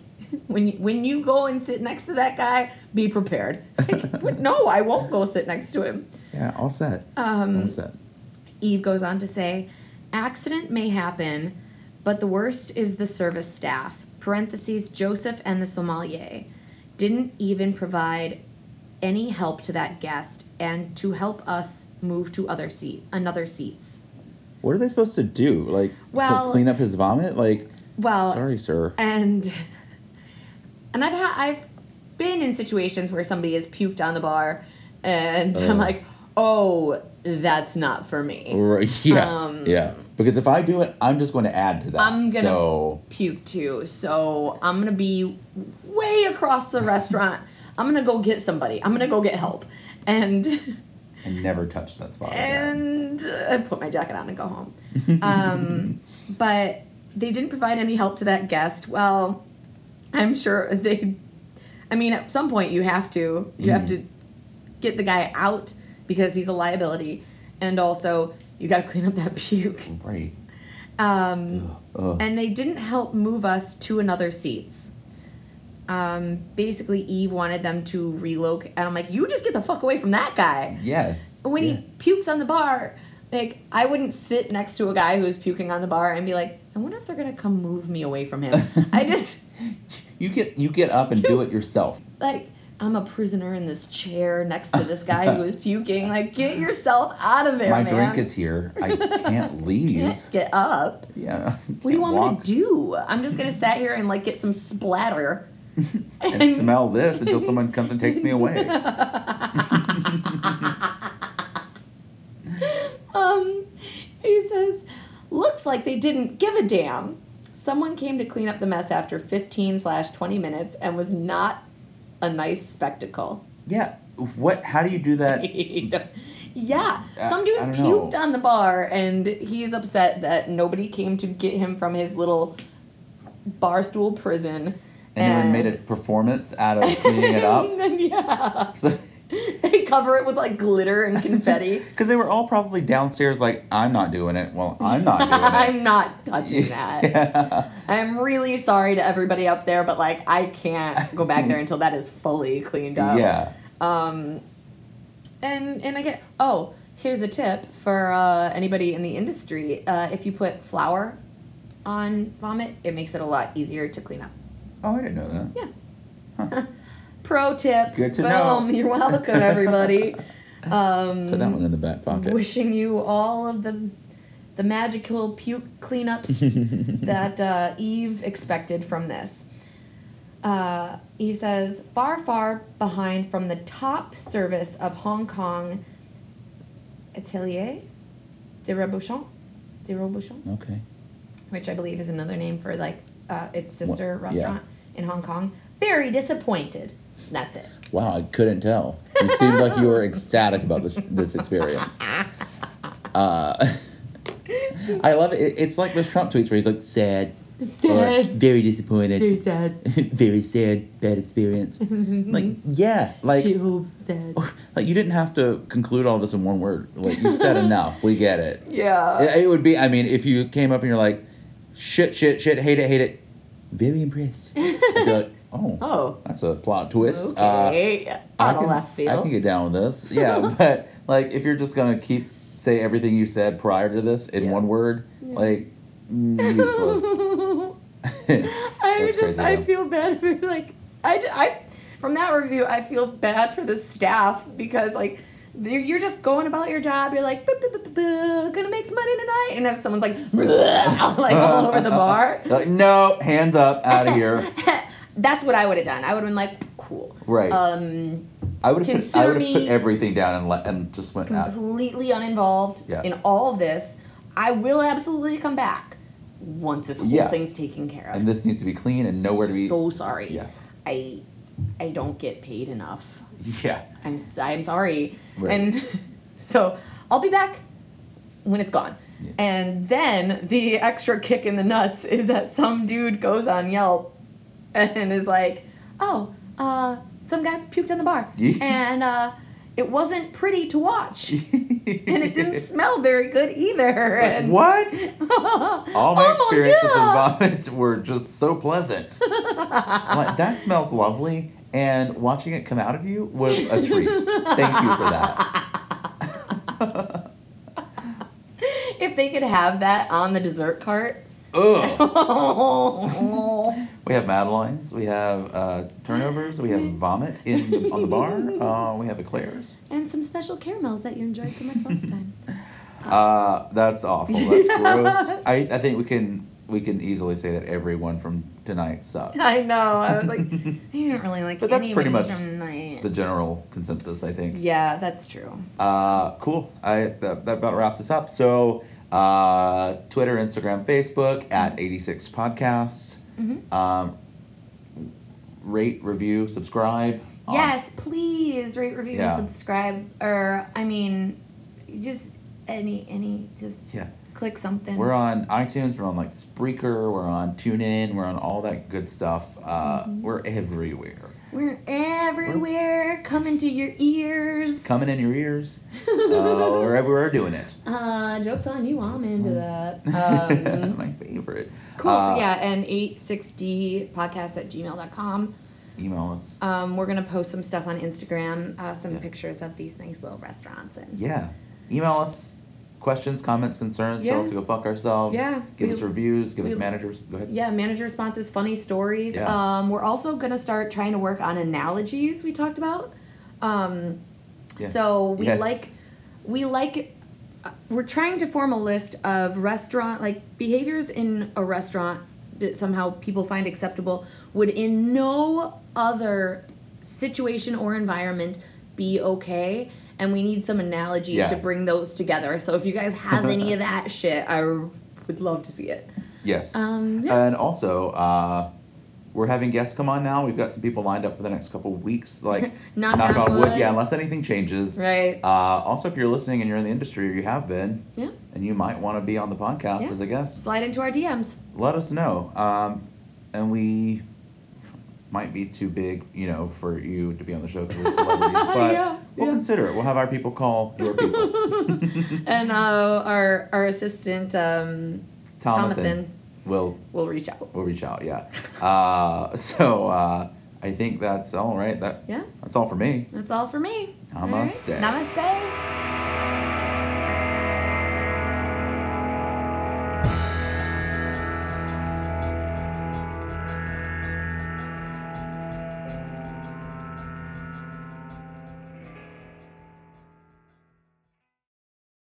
when you, when you go and sit next to that guy be prepared like, no i won't go sit next to him Yeah, all set. um All set. Eve goes on to say, accident may happen, but the worst is the service staff, parentheses, Joseph and the sommelier, didn't even provide any help to that guest and to help us move to other seat, another seats. What are they supposed to do? Like, Well- clean up his vomit? Like, Well, sorry, sir. and and I've had I've been in situations where somebody has puked on the bar, and Oh. I'm like, oh, that's not for me. Right, yeah, um, yeah. Because if I do it, I'm just going to add to that. I'm gonna- So, puke too. So I'm gonna be way across the restaurant. I'm gonna go get somebody. I'm gonna go get help. And I never touched that spot again. and uh, I put my jacket on and go home. Um, but they didn't provide any help to that guest. Well, I'm sure they. I mean, at some point you have to you have Mhm. to get the guy out because he's a liability, and also you got to clean up that puke. Right. Um, Ugh. and they didn't help move us to another seats. Um, basically, Eve wanted them to relocate, and I'm like, "You just get the fuck away from that guy." yes. When yeah. he pukes on the bar, like I wouldn't sit next to a guy who's puking on the bar and be like, "I wonder if they're gonna come move me away from him." I just You get you get up and do it yourself. like I'm a prisoner in this chair next to this guy who is puking. Like, get yourself out of there, My man. drink is here. I can't leave. Can't get up. Yeah. What do you want me to do? I'm just gonna sit here and like get some splatter. And smell this until someone comes and takes me away. um, he says, looks like they didn't give a damn. someone came to clean up the mess after 15 slash 20 minutes and was not a nice spectacle. Yeah. What? How do you do that? yeah, I- some dude puked know. on the bar, and he's upset that nobody came to get him from his little barstool prison. And they made a performance out of cleaning it up. Yeah, So, cover it with like glitter and confetti. because they were all probably downstairs, like, I'm not doing it. Well, I'm not doing it. I'm not touching that. Yeah. I'm really sorry to everybody up there, but like I can't go back there until that is fully cleaned up. Yeah. Um, and and I get oh here's a tip for uh, anybody in the industry. Uh, if you put flour on vomit, it makes it a lot easier to clean up. Oh, I didn't know that. Yeah. Huh. Pro tip. Good to Boom. know. You're welcome, everybody. um, Put that one in the back pocket. wishing you all of the the magical puke cleanups that uh, Eve expected from this. Uh, Eve says, far, far behind from the top service of Hong Kong Atelier de Robuchon, de Robuchon, Okay. which I believe is another name for like uh, its sister What- yeah. restaurant in Hong Kong. Very disappointed. That's it. Wow, I couldn't tell. You seemed like you were ecstatic about this this experience. Uh, I love it. It- It's like those Trump tweets where he's like sad, or Sad. very disappointed, Very sad. very sad, bad experience. like yeah, like She hopes sad. like you didn't have to conclude all this in one word. Like you said enough. We get it. Yeah. It, it would be. I mean, if you came up and you're like, shit, shit, shit, hate it, hate it, very impressed. I'd be like, oh, Oh. that's a plot twist. Uh, Okay. I Out of can, left field. I can get down with this. Yeah, but like if you're just gonna keep say everything you said prior to this in Yeah. one word, like mm, useless. I That's just crazy, I though. feel bad for like I, I from that review I feel bad for the staff because like you're just going about your job you're like "Buh, buh, buh, buh, buh, gonna make some money tonight and if someone's like like all over the bar like no, hands up, out of here. That's what I would have done I would have been like cool Right. um I would have put, I would have put everything down and let and just went out. completely uninvolved Yeah. in all of this I will absolutely come back once this whole Yeah. thing's taken care of And this needs to be clean and nowhere to be. so sorry. Yeah. I I don't get paid enough. Yeah. I'm I'm sorry. Right. And so I'll be back when it's gone. Yeah. And then the extra kick in the nuts is that some dude goes on Yelp and is like, "Oh, uh, some guy puked on the bar, and uh, it wasn't pretty to watch, and it didn't smell very good either." And what? All my Oh, experiences with vomit were just so pleasant. Like, that smells lovely, and watching it come out of you was a treat. Thank you for that. if they could have that on the dessert cart. Ugh. We have Madeleines, we have uh, turnovers, we have vomit in on the bar, uh, we have eclairs. and some special caramels that you enjoyed so much last time. Uh, that's awful. That's gross. I, I think we can we can easily say that everyone from tonight sucked. I know. I was like, I didn't really like. But that's pretty much. The general consensus, I think. Yeah, that's true. Uh, cool. I that, that about wraps us up. So uh, Twitter, Instagram, Facebook at 86 Podcast. Mhm. Um, rate, review, subscribe. on- Yes, please rate, review, Yeah. and subscribe. Or I mean, just any any just Yeah. click something. We're on iTunes. We're on like Spreaker. We're on TuneIn. We're on all that good stuff. Uh, Mm-hmm. We're everywhere. We're everywhere, coming to your ears. Coming in your ears. uh, we're everywhere doing it. Uh, jokes on you. I'm into that. Um, My favorite. Cool. Uh, so yeah, and 86d podcast at gmail.com. Email us. Um, we're gonna post some stuff on Instagram, uh, some Yeah. pictures of these nice little restaurants and Yeah. Email us questions, comments, concerns. Tell us to go fuck ourselves. Yeah, Give we- us reviews. Give us managers. Go ahead. yeah, manager responses, funny stories. Yeah. Um, we're also gonna start trying to work on analogies we talked about. Um, Yeah. So we Yes. like, we like, we're trying to form a list of restaurant like behaviors in a restaurant that somehow people find acceptable would in no other situation or environment be okay. And we need some analogies Yeah. to bring those together. So if you guys have any of that shit, I would love to see it. Yes. Um, yeah. And also, uh, we're having guests come on now. We've got some people lined up for the next couple of weeks. Like, Knock knock on on wood. wood. Yeah, unless anything changes. Right. Uh, also, if you're listening and you're in the industry or you have been, Yeah. and you might want to be on the podcast Yeah. as a guest, Slide into our DMs. let us know. Um, and we might be too big, you know, for you to be on the show because we're celebrities, but Yeah, we'll yeah. consider it. We'll have our people call your people. and uh, our our assistant um, Tomathan. Tomathan will we'll reach out. We'll reach out. Yeah. Uh, so uh, I think that's all right. That Yeah, that's all for me. that's all for me. All right. Namaste. Namaste.